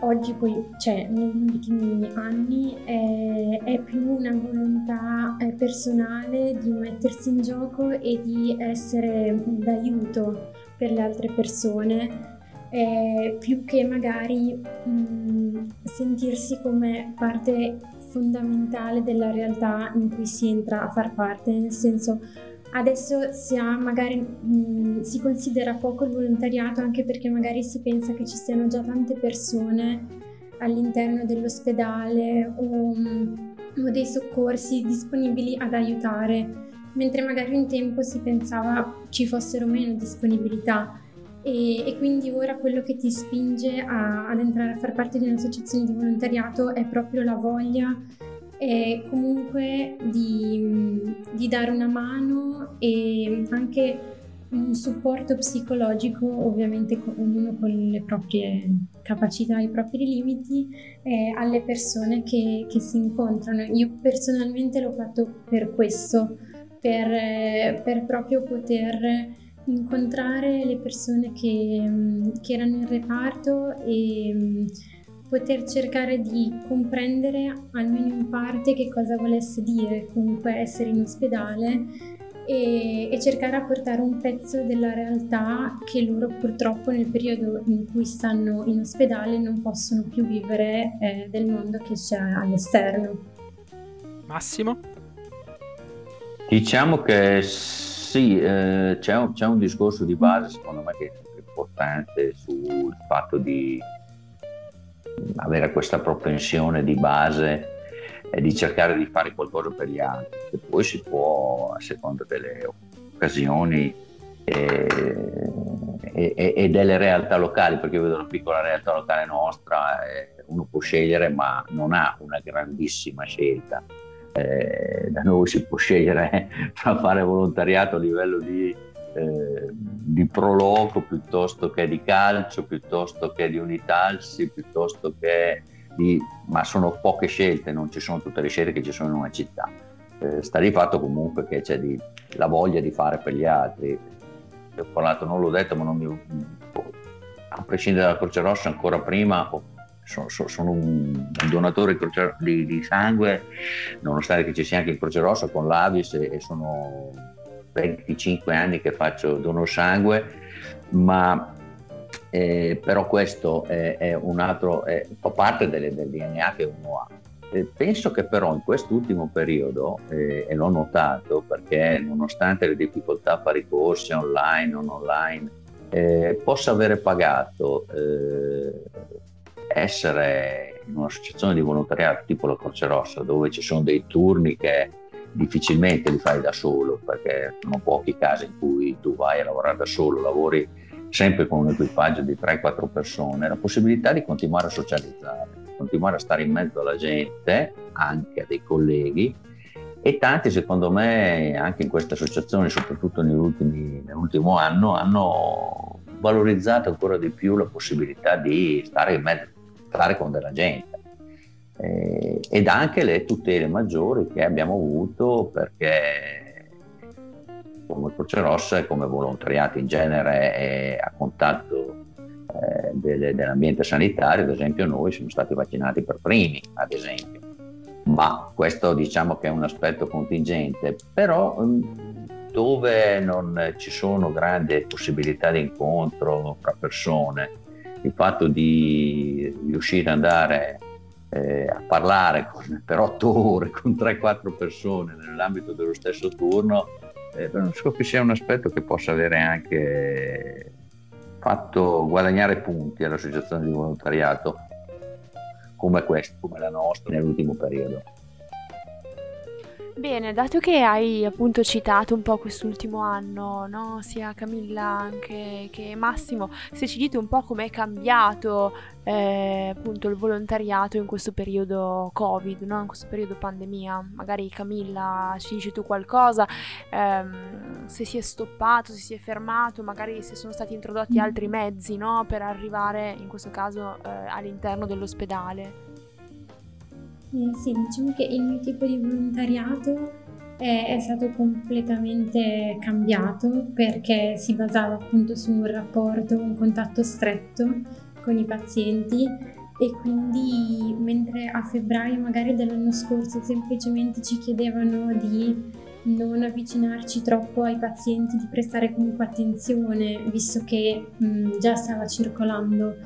oggi poi, cioè negli ultimi anni, è, è più una volontà personale di mettersi in gioco e di essere d'aiuto per le altre persone. Eh, più che magari mh, sentirsi come parte fondamentale della realtà in cui si entra a far parte, nel senso adesso si, ha, magari, mh, si considera poco il volontariato anche perché magari si pensa che ci siano già tante persone all'interno dell'ospedale o, o dei soccorsi disponibili ad aiutare, mentre magari un tempo si pensava ci fossero meno disponibilità. E, e, quindi ora quello che ti spinge a, ad entrare a far parte di un'associazione di volontariato è proprio la voglia e comunque di, di dare una mano e anche un supporto psicologico, ovviamente ognuno con le proprie capacità, i propri limiti, eh, alle persone che, che, si incontrano. Io personalmente l'ho fatto per questo, per, per proprio poter incontrare le persone che, che erano in reparto e poter cercare di comprendere almeno in parte che cosa volesse dire comunque essere in ospedale e, e, cercare a portare un pezzo della realtà che loro purtroppo nel periodo in cui stanno in ospedale non possono più vivere eh, del mondo che c'è all'esterno. Massimo? Diciamo che sì, eh, c'è, un, c'è, un, discorso di base secondo me che è importante sul fatto di avere questa propensione di base e di cercare di fare qualcosa per gli altri, che poi si può a seconda delle occasioni e, e, e, delle realtà locali, perché io vedo una piccola realtà locale nostra, uno può scegliere ma non ha una grandissima scelta. Eh, da noi si può scegliere *laughs* tra fare volontariato a livello di, eh, di proloco piuttosto che di calcio, piuttosto che di unitalsi, piuttosto che di... ma sono poche scelte, non ci sono tutte le scelte che ci sono in una città. Eh, sta di fatto comunque che c'è di, la voglia di fare per gli altri. Ho parlato, non l'ho detto, ma non mi... A prescindere dalla Croce Rossa, ancora prima sono, sono un, donatore di, sangue, nonostante ci sia anche il Croce Rossa con l'Avis e sono 25 anni che faccio dono sangue, ma eh, però questo è, è un altro, è, fa parte delle, del DNA che uno ha. Eh, penso che però in quest'ultimo periodo, eh, e l'ho notato perché nonostante le difficoltà a fare i corsi online, non online, eh, possa avere pagato eh, essere in un'associazione di volontariato tipo la Croce Rossa, dove ci sono dei turni che difficilmente li fai da solo, perché sono pochi casi in cui tu vai a lavorare da solo, lavori sempre con un equipaggio di 3-4 persone, la possibilità di continuare a socializzare, continuare a stare in mezzo alla gente, anche a dei colleghi, e tanti secondo me anche in queste associazioni, soprattutto nell'ultimo anno, hanno valorizzato ancora di più la possibilità di stare in mezzo stare con della gente. Eh, ed anche le tutele maggiori che abbiamo avuto perché come Croce Rossa e come volontariato in genere è a contatto eh, delle, dell'ambiente sanitario, ad esempio noi siamo stati vaccinati per primi, ad esempio, ma questo diciamo che è un aspetto contingente, però mm, dove non ci sono grandi possibilità di incontro fra persone, il fatto di riuscire ad andare eh, a parlare con, per otto ore con 3-4 persone nell'ambito dello stesso turno, eh, so che sia un aspetto che possa avere anche fatto guadagnare punti all'associazione di volontariato come questa, come la nostra nell'ultimo periodo. Bene, dato che hai appunto citato un po' quest'ultimo anno, no? sia Camilla anche che Massimo, se ci dite un po' com'è cambiato eh, appunto il volontariato in questo periodo Covid, no? in questo periodo pandemia, magari Camilla ci dici tu qualcosa, ehm, se si è stoppato, se si è fermato, magari se sono stati introdotti altri mezzi no? per arrivare in questo caso eh, all'interno dell'ospedale. Eh, sì, diciamo che il mio tipo di volontariato è, è, stato completamente cambiato perché si basava appunto su un rapporto, un contatto stretto con i pazienti e quindi mentre a febbraio magari dell'anno scorso semplicemente ci chiedevano di non avvicinarci troppo ai pazienti, di prestare comunque attenzione visto che mh, già stava circolando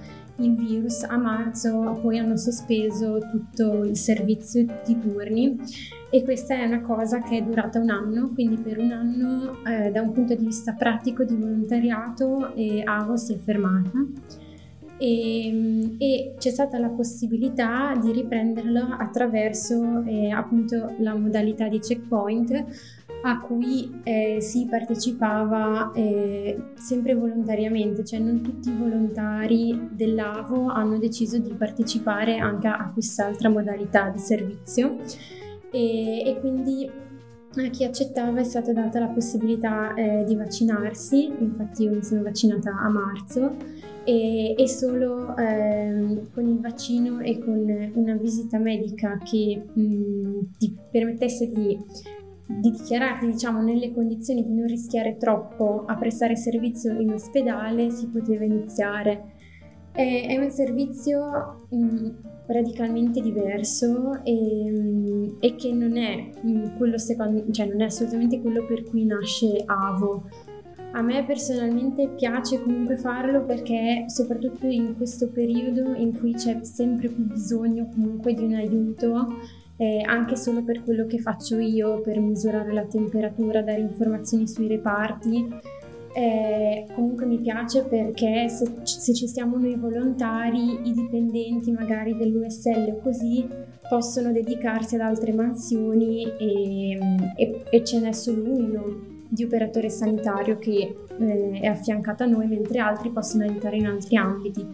il virus, a marzo poi hanno sospeso tutto il servizio, tutti i turni. E questa è una cosa che è durata un anno, quindi per un anno eh, da un punto di vista pratico di volontariato eh, AVO si è fermata. E, e, c'è stata la possibilità di riprenderlo attraverso eh, appunto la modalità di checkpoint a cui eh, si partecipava eh, sempre volontariamente, cioè non tutti i volontari dell'AVO hanno deciso di partecipare anche a quest'altra modalità di servizio. E, e quindi a chi accettava è stata data la possibilità eh, di vaccinarsi, infatti io mi sono vaccinata a marzo e, e solo ehm, con il vaccino e con una visita medica che mh, ti permettesse di di dichiararti diciamo, nelle condizioni di non rischiare troppo a prestare servizio in ospedale si poteva iniziare. È, un servizio mh, radicalmente diverso e, mh, e, che non è, quello secondo, cioè non è assolutamente quello per cui nasce AVO. A me personalmente piace comunque farlo perché soprattutto in questo periodo in cui c'è sempre più bisogno comunque di un aiuto eh, anche solo per quello che faccio io per misurare la temperatura, dare informazioni sui reparti. Eh, comunque mi piace perché se, se, ci siamo noi volontari, i dipendenti magari dell'USL o così possono dedicarsi ad altre mansioni e, e, e ce n'è solo uno di operatore sanitario che eh, è affiancato a noi mentre altri possono aiutare in altri ambiti.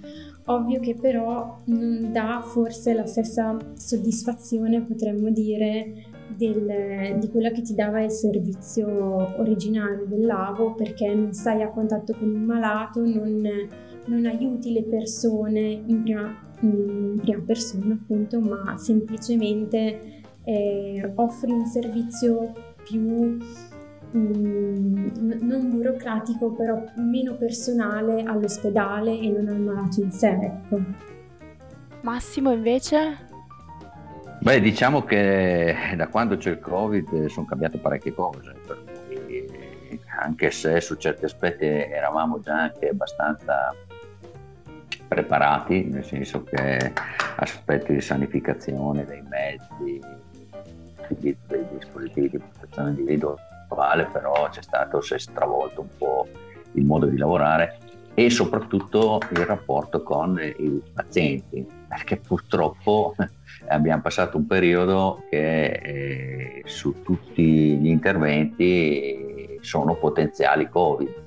Ovvio che però non dà forse la stessa soddisfazione, potremmo dire, del, di quello che ti dava il servizio originario del lavo perché non stai a contatto con un malato, non, non aiuti le persone in prima, in prima, persona appunto, ma semplicemente eh, offri un servizio più mm, non burocratico, però meno personale all'ospedale e non al malato in sé. Ecco. Massimo invece? Beh, diciamo che da quando c'è il Covid sono cambiate parecchie cose, per cui anche se su certi aspetti eravamo già anche abbastanza preparati, nel senso che aspetti di sanificazione dei mezzi, dei dispositivi di protezione individuale, però c'è stato, si è stravolto un po' il modo di lavorare e soprattutto il rapporto con i pazienti, perché purtroppo *laughs* abbiamo passato un periodo che eh, su tutti gli interventi sono potenziali Covid.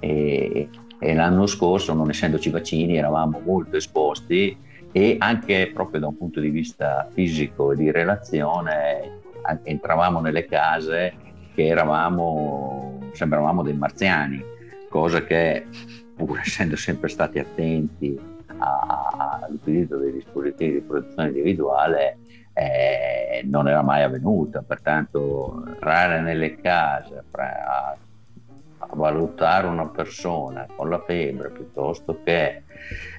E, e l'anno scorso, non essendoci vaccini, eravamo molto esposti e anche proprio da un punto di vista fisico e di relazione entravamo nelle case che eravamo, sembravamo dei marziani, cosa che pur *laughs* essendo sempre stati attenti all'utilizzo dei dispositivi di protezione individuale eh, non era mai avvenuta, pertanto entrare nelle case a, a, valutare una persona con la febbre piuttosto che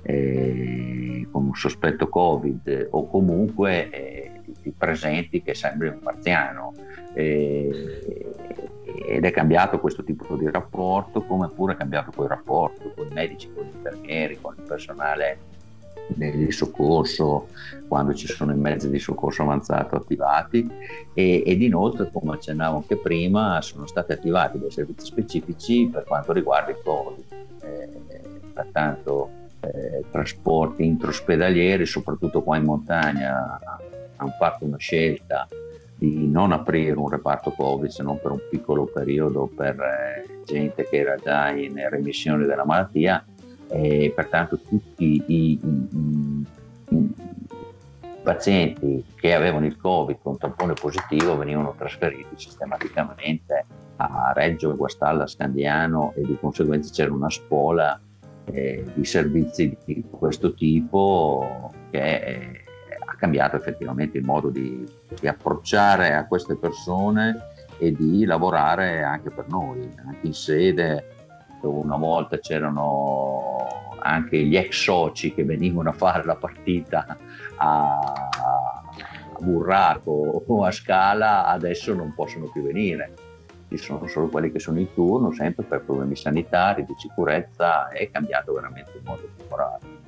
eh, con un sospetto Covid o comunque eh, ti presenti che sembri un marziano. Eh, ed è cambiato questo tipo di rapporto, come pure è cambiato quel rapporto con i medici, con gli infermieri, con il personale di soccorso, quando ci sono i mezzi di soccorso avanzato attivati e, ed inoltre, come accennavo anche prima, sono stati attivati dei servizi specifici per quanto riguarda il Covid. Eh, pertanto eh, trasporti introspedalieri, soprattutto qua in montagna, hanno fatto una scelta di non aprire un reparto Covid se non per un piccolo periodo per eh, gente che era già in remissione della malattia e pertanto tutti i, i, i pazienti che avevano il Covid con tampone positivo venivano trasferiti sistematicamente a Reggio, Guastalla, Scandiano e di conseguenza c'era una spola eh, di servizi di questo tipo che eh, cambiato effettivamente il modo di, di approcciare a queste persone e di lavorare anche per noi, anche in sede una volta c'erano anche gli ex soci che venivano a fare la partita a Burraco o a Scala, adesso non possono più venire. Ci sono solo quelli che sono in turno, sempre per problemi sanitari, di sicurezza, è cambiato veramente il modo di lavorare.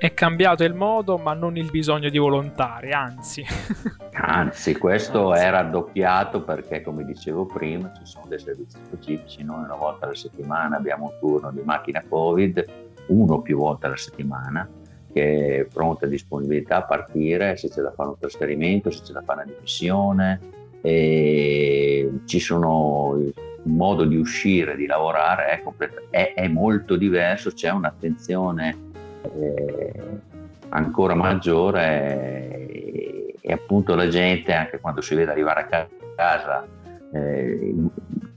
È cambiato il modo, ma non il bisogno di volontari, anzi. *laughs* anzi, questo è raddoppiato perché, come dicevo prima, ci sono dei servizi specifici. Noi una volta alla settimana abbiamo un turno di macchina Covid, uno o più volte alla settimana, che è pronta a disponibilità a partire se c'è da fare un trasferimento, se c'è da fare una dimissione. E ci sono il modo di uscire, di lavorare è, complet- è, è molto diverso, c'è un'attenzione ancora maggiore e, e, appunto la gente anche quando si vede arrivare a casa eh,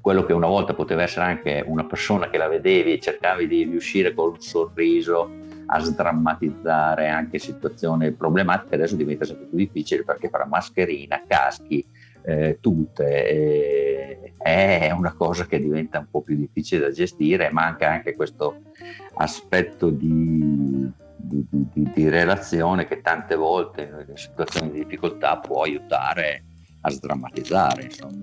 quello che una volta poteva essere anche una persona che la vedevi e cercavi di riuscire un sorriso a sdrammatizzare anche situazioni problematiche adesso diventa sempre più difficile perché fare mascherina, caschi, eh, tute eh, è una cosa che diventa un po' più difficile da gestire, manca anche questo aspetto di, di, di, di relazione che tante volte in situazioni di difficoltà può aiutare a sdrammatizzare. Insomma.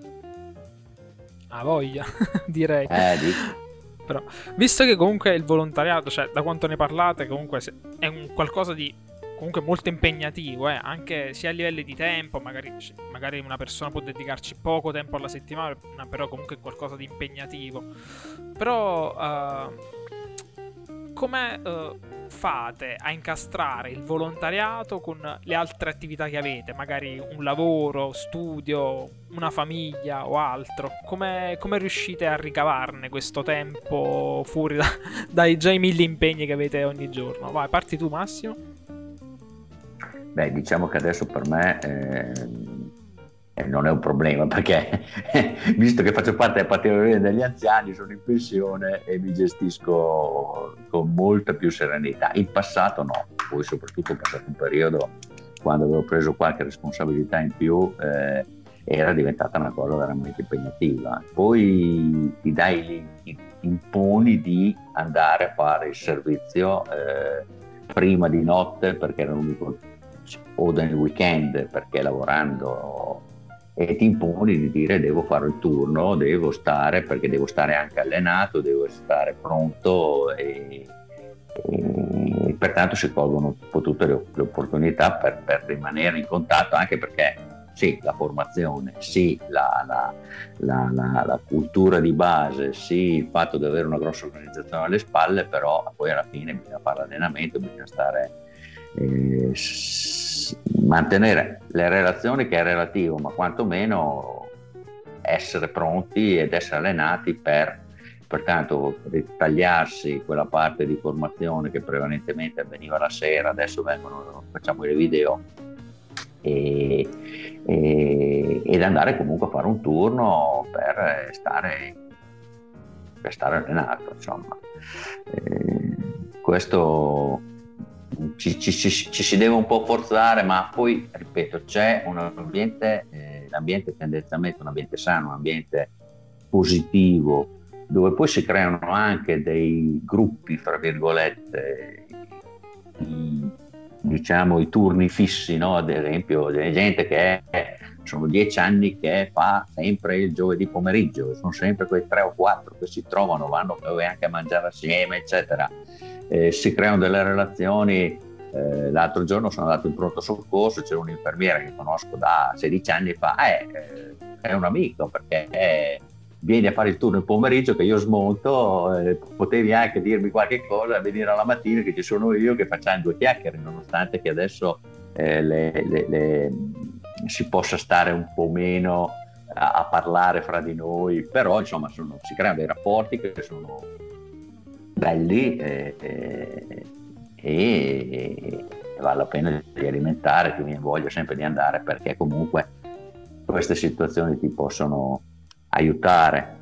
A voglia, *laughs* direi. Eh, *laughs* Però, visto che comunque il volontariato, cioè da quanto ne parlate, comunque è un qualcosa di comunque molto impegnativo, eh? anche sia a livelli di tempo, magari, magari, una persona può dedicarci poco tempo alla settimana, però comunque è qualcosa di impegnativo. Però uh, come uh, fate a incastrare il volontariato con le altre attività che avete? Magari un lavoro, studio, una famiglia o altro? Come, come riuscite a ricavarne questo tempo fuori da, *laughs* dai già i mille impegni che avete ogni giorno? Vai, parti tu Massimo. Beh, diciamo che adesso per me... Eh non è un problema perché *laughs* visto che faccio parte del partito degli anziani sono in pensione e mi gestisco con molta più serenità. In passato no poi soprattutto ho passato un periodo quando avevo preso qualche responsabilità in più eh, era diventata una cosa veramente impegnativa. Poi ti dai ti imponi di andare a fare il servizio eh, prima di notte perché era l'unico o nel weekend perché lavorando e ti imponi di dire devo fare il turno, devo stare perché devo stare anche allenato, devo stare pronto e, e pertanto si colgono un po' tutte le, le opportunità per, per, rimanere in contatto anche perché sì, la formazione, sì, la, la, la, la, cultura di base, sì, il fatto di avere una grossa organizzazione alle spalle, però poi alla fine bisogna fare l'allenamento, bisogna stare... Eh, mantenere le relazioni che è relativo, ma quantomeno essere pronti ed essere allenati per pertanto ritagliarsi quella parte di formazione che prevalentemente avveniva la sera, adesso vengono, facciamo le video e, e, ed andare comunque a fare un turno per stare, per stare allenato. Insomma. Eh, questo ci, ci, ci, ci, si deve un po' forzare, ma poi, ripeto, c'è un ambiente, eh, l'ambiente tendenzialmente un ambiente sano, un ambiente positivo, dove poi si creano anche dei gruppi, fra virgolette, i, diciamo i turni fissi, no? ad esempio, c'è gente che è, sono dieci anni che fa sempre il giovedì pomeriggio, sono sempre quei tre o quattro che si trovano, vanno anche a mangiare assieme, eccetera eh, si creano delle relazioni. Eh, l'altro giorno sono andato in pronto soccorso, c'era un'infermiera che conosco da 16 anni fa, eh, eh, è un amico perché eh, vieni a fare il turno il pomeriggio che io smonto, eh, potevi anche dirmi qualche cosa, venire alla mattina che ci sono io che facciamo due chiacchiere, nonostante che adesso le, le, le, si possa stare un po' meno a, a parlare fra di noi, però insomma sono, si creano dei rapporti che sono belli eh, eh, e, vale la pena di alimentare, ti viene voglia sempre di andare perché comunque queste situazioni ti possono aiutare.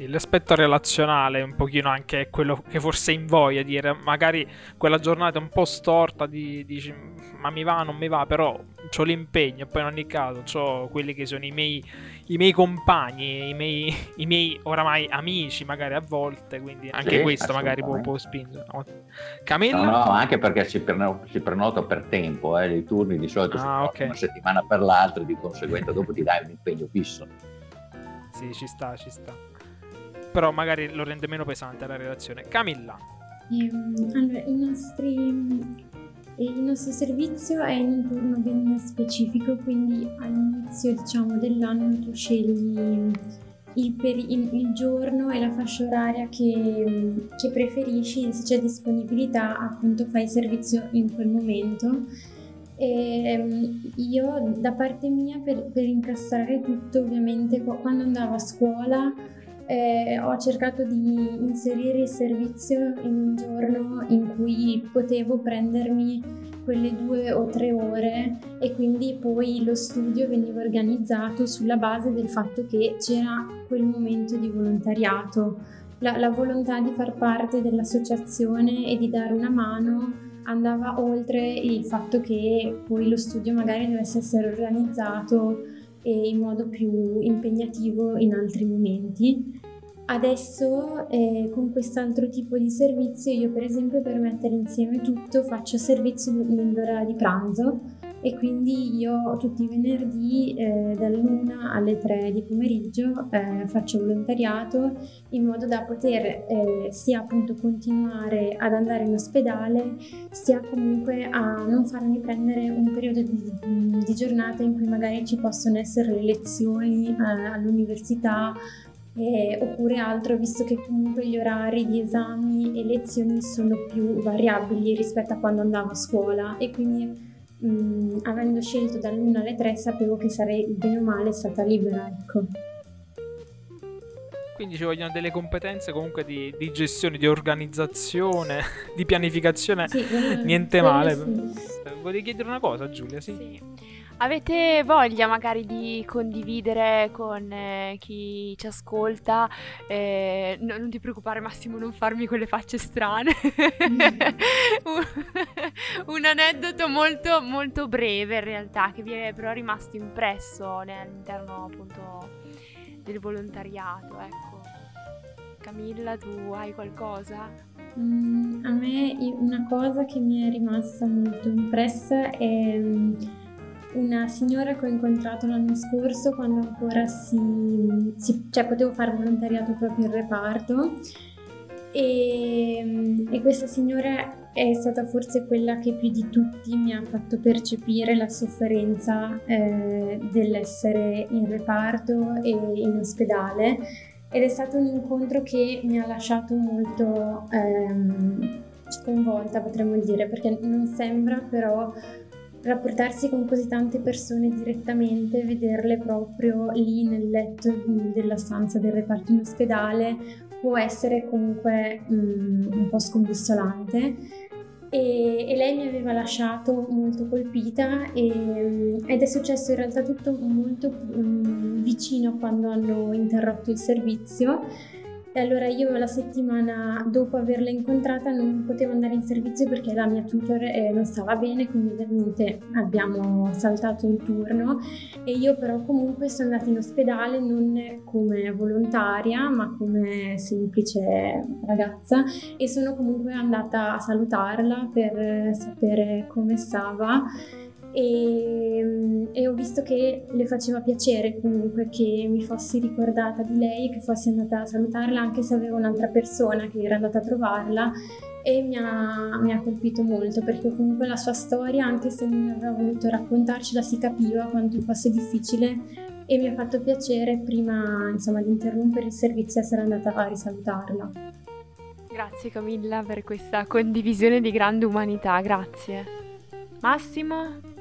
Sì, l'aspetto relazionale è un pochino anche quello che forse invoglia dire magari quella giornata è un po' storta, di, dici ma mi va, non mi va, però ho l'impegno, poi in ogni caso ho quelli che sono i miei, i miei compagni, i miei, i miei, oramai amici magari a volte, quindi anche sì, questo magari può, può spingere. Camilla? No, no, anche perché si, prenota, si prenota per tempo, eh, i turni di solito ah, okay. una settimana per l'altra, di conseguenza dopo ti dai un impegno fisso. Sì, ci sta, ci sta. Però magari lo rende meno pesante la relazione. Camilla? Ehm, allora, i nostri il nostro servizio è in un turno ben specifico, quindi all'inizio diciamo, dell'anno tu scegli il, peri- il, giorno e la fascia oraria che, che preferisci se c'è disponibilità appunto fai servizio in quel momento. E ehm, io da parte mia per, per incastrare tutto ovviamente quando andavo a scuola eh, ho cercato di inserire il servizio in un giorno in cui potevo prendermi quelle due o tre ore e quindi poi lo studio veniva organizzato sulla base del fatto che c'era quel momento di volontariato. La, la volontà di far parte dell'associazione e di dare una mano andava oltre il fatto che poi lo studio magari dovesse essere organizzato in modo più impegnativo in altri momenti. Adesso eh, con quest'altro tipo di servizio io per esempio per mettere insieme tutto faccio servizio nell'ora di pranzo e quindi io tutti i venerdì eh, dall'una alle tre di pomeriggio eh, faccio volontariato in modo da poter eh, sia appunto continuare ad andare in ospedale sia comunque a non farmi prendere un periodo di, di giornata in cui magari ci possono essere le lezioni eh, all'università eh, oppure altro, visto che comunque gli orari di esami e lezioni sono più variabili rispetto a quando andavo a scuola e quindi mh, mm, avendo scelto dall'1 alle 3 sapevo che sarei bene o male stata libera, ecco. Quindi ci vogliono delle competenze comunque di, di gestione, di organizzazione, *laughs* di pianificazione, sì, niente male. Sì. Volevi chiedere una cosa Giulia? Sì. sì. Avete voglia magari di condividere con eh, chi ci ascolta? Eh, no, non ti preoccupare Massimo, non farmi quelle facce strane. *laughs* un, *laughs* un, aneddoto molto, molto breve in realtà, che vi è però rimasto impresso all'interno appunto del volontariato, ecco. Camilla, tu hai qualcosa? Mm, a me una cosa che mi è rimasta molto impressa è mm, una signora che ho incontrato l'anno scorso quando ancora si, si cioè potevo fare volontariato proprio in reparto. E, e, questa signora è stata forse quella che più di tutti mi ha fatto percepire la sofferenza eh, dell'essere in reparto e in ospedale. Ed è stato un incontro che mi ha lasciato molto ehm, sconvolta potremmo dire perché non sembra però rapportarsi con così tante persone direttamente, vederle proprio lì nel letto della stanza del reparto in ospedale può essere comunque um, un po' scombussolante. E, e, lei mi aveva lasciato molto colpita e, ed è successo in realtà tutto molto um, vicino quando hanno interrotto il servizio e allora io la settimana dopo averla incontrata non potevo andare in servizio perché la mia tutor eh, non stava bene, quindi ovviamente abbiamo saltato il turno. E io però comunque sono andata in ospedale non come volontaria ma come semplice ragazza. E sono comunque andata a salutarla per sapere come stava e, mm, e, ho visto che le faceva piacere comunque che mi fossi ricordata di lei, che fossi andata a salutarla anche se avevo un'altra persona che era andata a trovarla e mi ha, mi ha colpito molto perché comunque la sua storia, anche se non aveva voluto raccontarcela, si capiva quanto fosse difficile e mi ha fatto piacere prima insomma, di interrompere il servizio essere andata a risalutarla. Grazie Camilla per questa condivisione di grande umanità, grazie. Massimo?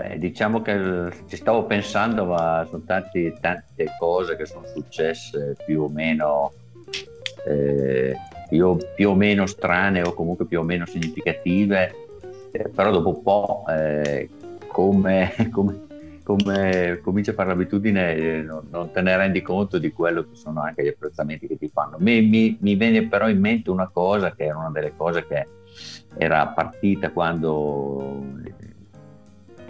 Beh, diciamo che ci stavo pensando, ma sono tante, tante cose che sono successe più o meno, eh, più, più, o meno strane o comunque più o meno significative, eh, però dopo un po' eh, come, *laughs* come, come cominci a fare l'abitudine eh, non, non, te ne rendi conto di quello che sono anche gli apprezzamenti che ti fanno. Mi, mi, mi viene però in mente una cosa che era una delle cose che era partita quando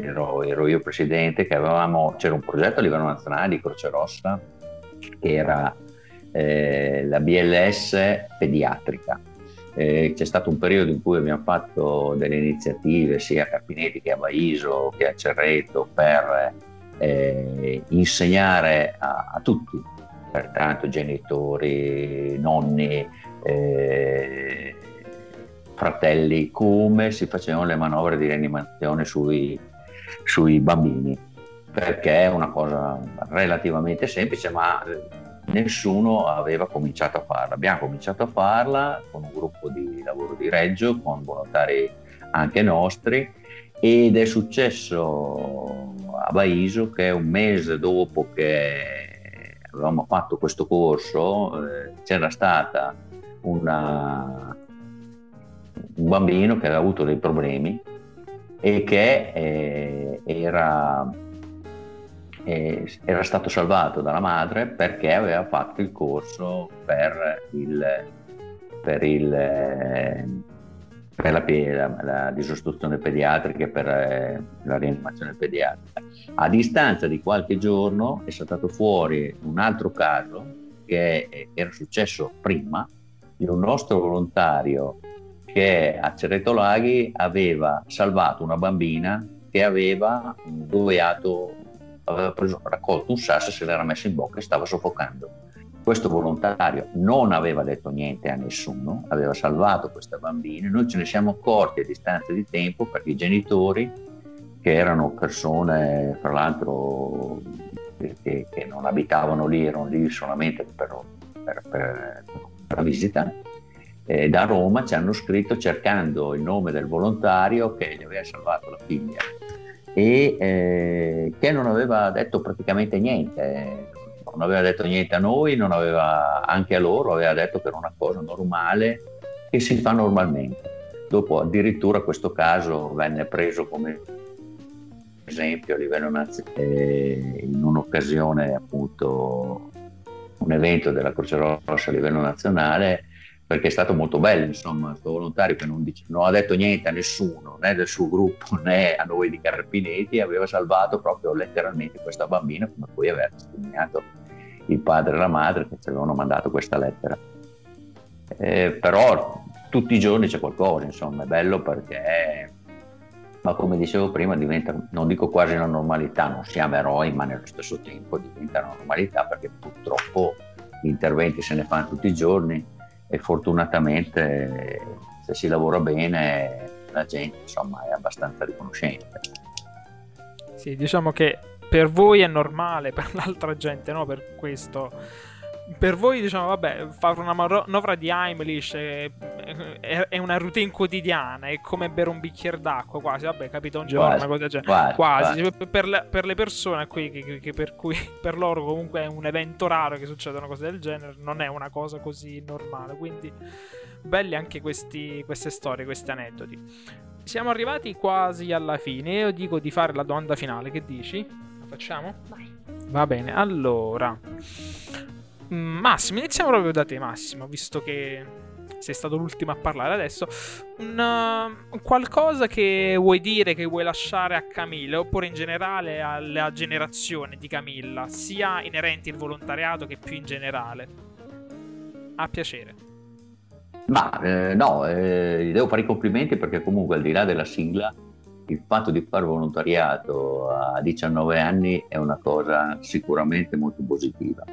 ero, ero io presidente, che avevamo, c'era un progetto a livello nazionale di Croce Rossa che era eh, la BLS pediatrica. Eh, c'è stato un periodo in cui abbiamo fatto delle iniziative sia a Carpinetti che a Baiso che a Cerreto per eh, insegnare a, a, tutti, pertanto genitori, nonni, eh, fratelli, come si facevano le manovre di rianimazione sui, sui bambini, perché è una cosa relativamente semplice, ma nessuno aveva cominciato a farla. Abbiamo cominciato a farla con un gruppo di lavoro di Reggio, con volontari anche nostri, ed è successo a Baiso che un mese dopo che avevamo fatto questo corso eh, c'era stata una, un bambino che aveva avuto dei problemi e che eh, era, eh, era, stato salvato dalla madre perché aveva fatto il corso per, il, per, il, eh, per la, la, la, disostruzione pediatrica e per eh, la rianimazione pediatrica. A distanza di qualche giorno è saltato fuori un altro caso che eh, era successo prima di un nostro volontario che a Cerreto Laghi aveva salvato una bambina che aveva doveato, aveva preso, raccolto un sasso se l'era messo in bocca e stava soffocando. Questo volontario non aveva detto niente a nessuno, aveva salvato questa bambina. Noi ce ne siamo accorti a distanza di tempo perché i genitori, che erano persone, fra l'altro, che, che non abitavano lì, erano lì solamente per, per, per la visita, eh, da Roma ci hanno scritto cercando il nome del volontario che gli aveva salvato la figlia e eh, che non aveva detto praticamente niente, non aveva detto niente a noi, non aveva anche a loro, aveva detto che era una cosa normale che si fa normalmente. Dopo addirittura questo caso venne preso come esempio a livello nazionale in un'occasione appunto un evento della Croce Rossa a livello nazionale perché è stato molto bello, insomma, questo volontario che non, dice, non, ha detto niente a nessuno, né del suo gruppo *laughs* né a noi di Carpinetti, aveva salvato proprio letteralmente questa bambina, come poi aveva testimoniato il padre e la madre che ci avevano mandato questa lettera. Eh, però tutti i giorni c'è qualcosa, insomma, è bello perché, ma come dicevo prima, diventa, non dico quasi una normalità, non siamo eroi, ma nello stesso tempo diventa una normalità perché purtroppo gli interventi se ne fanno tutti i giorni e fortunatamente se si lavora bene la gente insomma è abbastanza riconoscente. Sì, diciamo che per voi è normale, per *laughs* l'altra gente no, per questo per voi, diciamo, vabbè, fare una manovra di Heimlich è, è, una routine quotidiana, è come bere un bicchiere d'acqua, quasi, vabbè, capito un giorno, quasi, una cosa del genere. Quasi, quasi. Per, le, per, le, persone qui, che, che, per cui *laughs* per loro comunque è un evento raro che succedano cose del genere, non è una cosa così normale, quindi belli anche questi, queste storie, questi aneddoti. Siamo arrivati quasi alla fine, io dico di fare la domanda finale, che dici? La facciamo? Vai. Va bene, allora... Massimo, iniziamo proprio da te, Massimo, visto che sei stato l'ultimo a parlare adesso. Un, uh, qualcosa che vuoi dire, che vuoi lasciare a Camilla, oppure in generale alla generazione di Camilla, sia inerenti al volontariato che più in generale. A piacere. Ma eh, no, eh, devo fare i complimenti perché comunque al di là della sigla, il fatto di fare volontariato a 19 anni è una cosa sicuramente molto positiva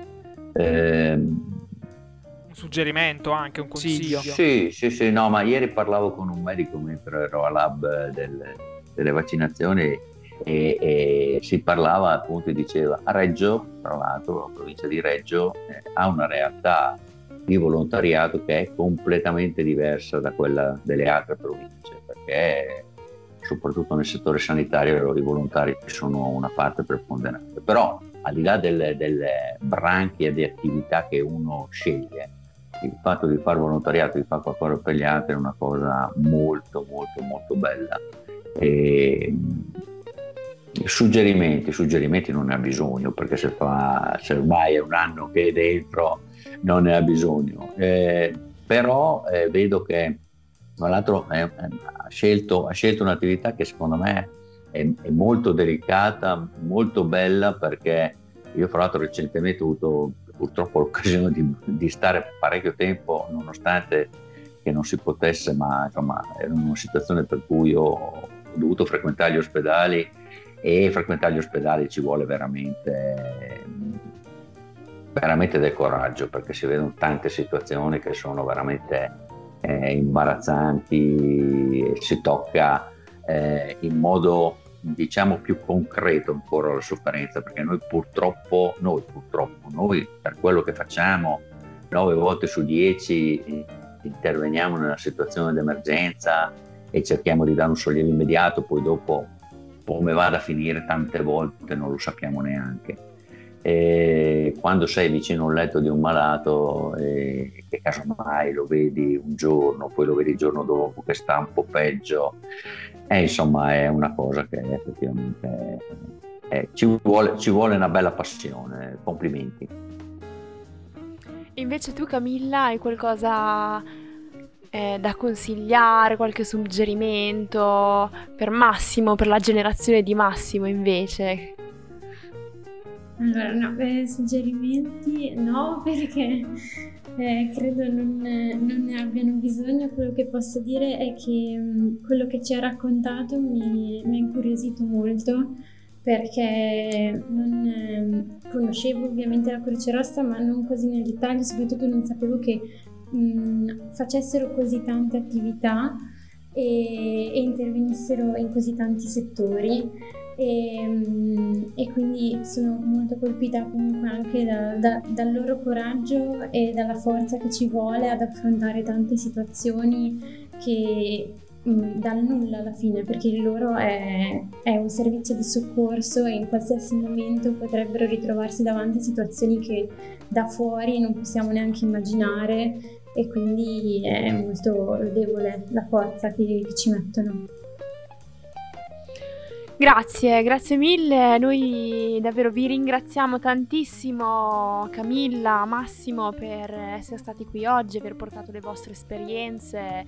un suggerimento anche, un consiglio. Sì, sì, sì, no, ma ieri parlavo con un medico mentre ero al lab del, delle vaccinazioni e, e, si parlava appunto e diceva a Reggio, tra l'altro la provincia di Reggio eh, ha una realtà di volontariato che è completamente diversa da quella delle altre province perché soprattutto nel settore sanitario i volontari sono una parte preponderante però al di là delle, delle branchie di attività che uno sceglie, il fatto di fare volontariato, di fare qualcosa per gli altri è una cosa molto molto molto bella. E, suggerimenti, suggerimenti non ne ha bisogno perché se, fa, se ormai è un anno che è dentro non ne ha bisogno. Eh, però eh, vedo che tra l'altro eh, ha, scelto, ha scelto un'attività che secondo me è, è molto delicata, molto bella perché io fra l'altro recentemente ho avuto purtroppo l'occasione di, di, stare parecchio tempo nonostante che non si potesse, ma insomma era una situazione per cui ho dovuto frequentare gli ospedali e frequentare gli ospedali ci vuole veramente, veramente del coraggio perché si vedono tante situazioni che sono veramente eh, imbarazzanti, si tocca eh, in modo diciamo più concreto ancora la sofferenza perché noi purtroppo noi purtroppo noi per quello che facciamo nove volte su dieci interveniamo nella situazione d'emergenza e cerchiamo di dare un sollievo immediato poi dopo come vada a finire tante volte non lo sappiamo neanche e quando sei vicino a un letto di un malato e che casomai lo vedi un giorno poi lo vedi il giorno dopo che sta un po' peggio e insomma è una cosa che effettivamente è, ci, vuole, ci vuole una bella passione, complimenti. Invece tu Camilla hai qualcosa eh, da consigliare, qualche suggerimento per Massimo, per la generazione di Massimo invece? Allora, no, beh, suggerimenti no, *laughs* perché eh, credo non, non, ne abbiano bisogno. Quello che posso dire è che mh, quello che ci ha raccontato mi, ha incuriosito molto perché non eh, conoscevo ovviamente la Croce Rossa, ma non così nel dettaglio, soprattutto non sapevo che mh, facessero così tante attività e, e intervenissero in così tanti settori e, mm, e, quindi sono molto colpita comunque anche da, da, dal loro coraggio e dalla forza che ci vuole ad affrontare tante situazioni che mh, dal nulla alla fine perché il loro è, è, un servizio di soccorso e in qualsiasi momento potrebbero ritrovarsi davanti a situazioni che da fuori non possiamo neanche immaginare e quindi è molto lodevole la forza che, che ci mettono. Grazie, grazie mille. Noi davvero vi ringraziamo tantissimo Camilla, Massimo per essere stati qui oggi, aver portato le vostre esperienze,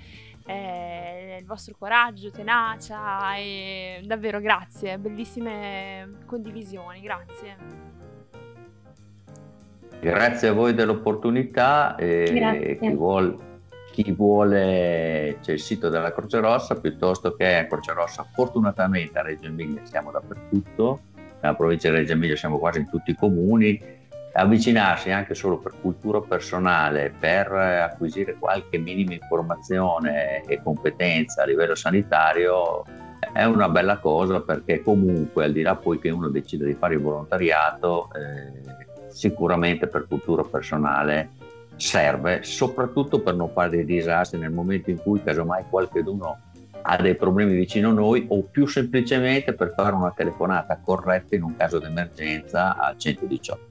eh, il vostro coraggio, tenacia e davvero grazie, bellissime condivisioni, grazie. Grazie a voi dell'opportunità e chi vuole chi vuole c'è il sito della Croce Rossa piuttosto che a Croce Rossa. Fortunatamente a Reggio Emilia siamo dappertutto nella provincia di Reggio Emilia siamo quasi in tutti i comuni. Avvicinarsi anche solo per cultura personale per acquisire qualche minima informazione e competenza a livello sanitario è una bella cosa perché comunque al di là poi che uno decide di fare il volontariato eh, sicuramente per cultura personale serve soprattutto per non fare dei disastri nel momento in cui casomai qualcuno ha dei problemi vicino a noi o più semplicemente per fare una telefonata corretta in un caso d'emergenza al 118.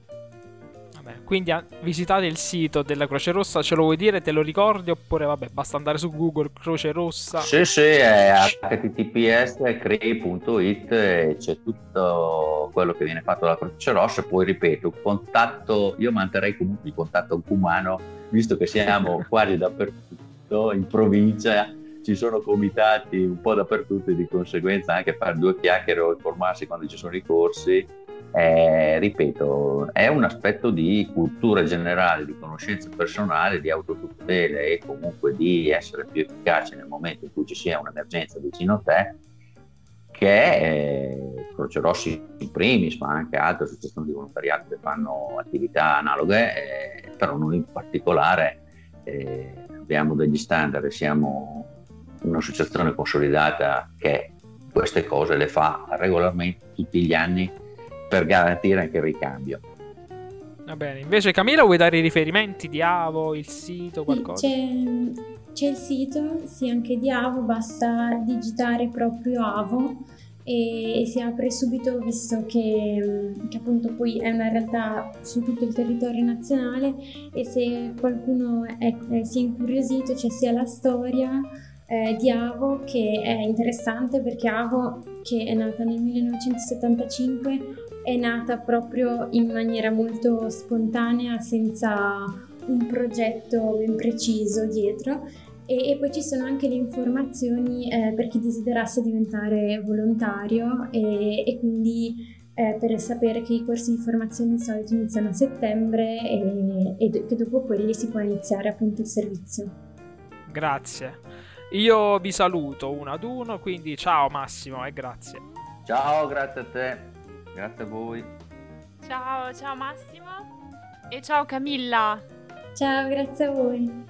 Quindi visitate il sito della Croce Rossa, ce lo vuoi dire, te lo ricordi? Oppure vabbè, basta andare su Google Croce Rossa. Sì, sì, è https crei.it e c'è tutto quello che viene fatto dalla Croce Rossa, poi ripeto, contatto, io manterrei comunque il contatto umano, visto che siamo *laughs* quasi dappertutto, in provincia ci sono comitati un po' dappertutto e di conseguenza anche fare due chiacchiere o informarsi quando ci sono i corsi eh, ripeto, è un aspetto di cultura generale, di conoscenza personale, di autotutela e comunque di essere più efficace nel momento in cui ci sia un'emergenza vicino a te, che eh, Croce Rossi in primis, ma anche altre associazioni di volontariato che fanno attività analoghe, eh, però noi in particolare eh, abbiamo degli standard siamo un'associazione consolidata che queste cose le fa regolarmente tutti gli anni per garantire anche il ricambio. Va bene, invece Camilla vuoi dare i riferimenti di Avo, il sito, qualcosa? C'è, c'è il sito, sì, anche di Avo, basta digitare proprio Avo e si apre subito visto che, che, appunto poi è una realtà su tutto il territorio nazionale e se qualcuno è, è, si è incuriosito c'è sia la storia eh, di Avo che è interessante perché Avo che è nata nel 1975 è nata proprio in maniera molto spontanea, senza un progetto ben preciso dietro. E, e poi ci sono anche le informazioni eh, per chi desiderasse diventare volontario e, e quindi eh, per sapere che i corsi di formazione di solito iniziano a settembre e, e che dopo quelli si può iniziare appunto il servizio. Grazie. Io vi saluto uno ad uno, quindi ciao Massimo e grazie. Ciao, grazie a te. Grazie a voi. Ciao, ciao Massimo. E ciao Camilla. Ciao, grazie a voi.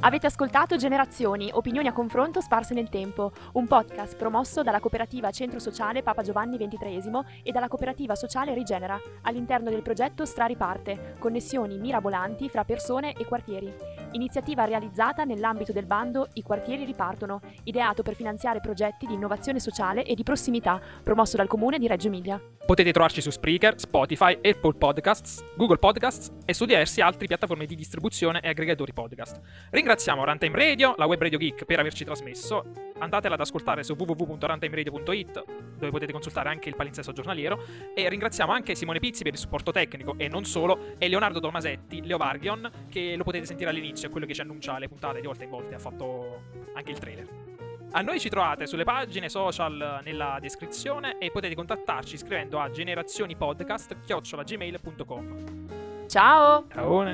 Avete ascoltato Generazioni, opinioni a confronto sparse nel tempo, un podcast promosso dalla cooperativa Centro Sociale Papa Giovanni XXIII e dalla cooperativa sociale Rigenera, all'interno del progetto Strariparte, connessioni mirabolanti fra persone e quartieri. Iniziativa realizzata nell'ambito del bando I quartieri ripartono, ideato per finanziare progetti di innovazione sociale e di prossimità, promosso dal comune di Reggio Emilia. Potete trovarci su Spreaker, Spotify, Apple Podcasts, Google Podcasts e su diverse altre piattaforme di distribuzione e aggregatori podcast. Ringraziamo Runtime Radio, la web Radio Geek, per averci trasmesso. Andatela ad ascoltare su www.runtimeradio.it, dove potete consultare anche il palinsesto giornaliero. E ringraziamo anche Simone Pizzi per il supporto tecnico e non solo, e Leonardo Tomasetti, Leo Vargion, che lo potete sentire all'inizio, è quello che ci annuncia le puntate di volta in volta, ha fatto anche il trailer. A noi ci trovate sulle pagine social nella descrizione e potete contattarci scrivendo a generazionipodcast.gmail.com Ciao! Ciao!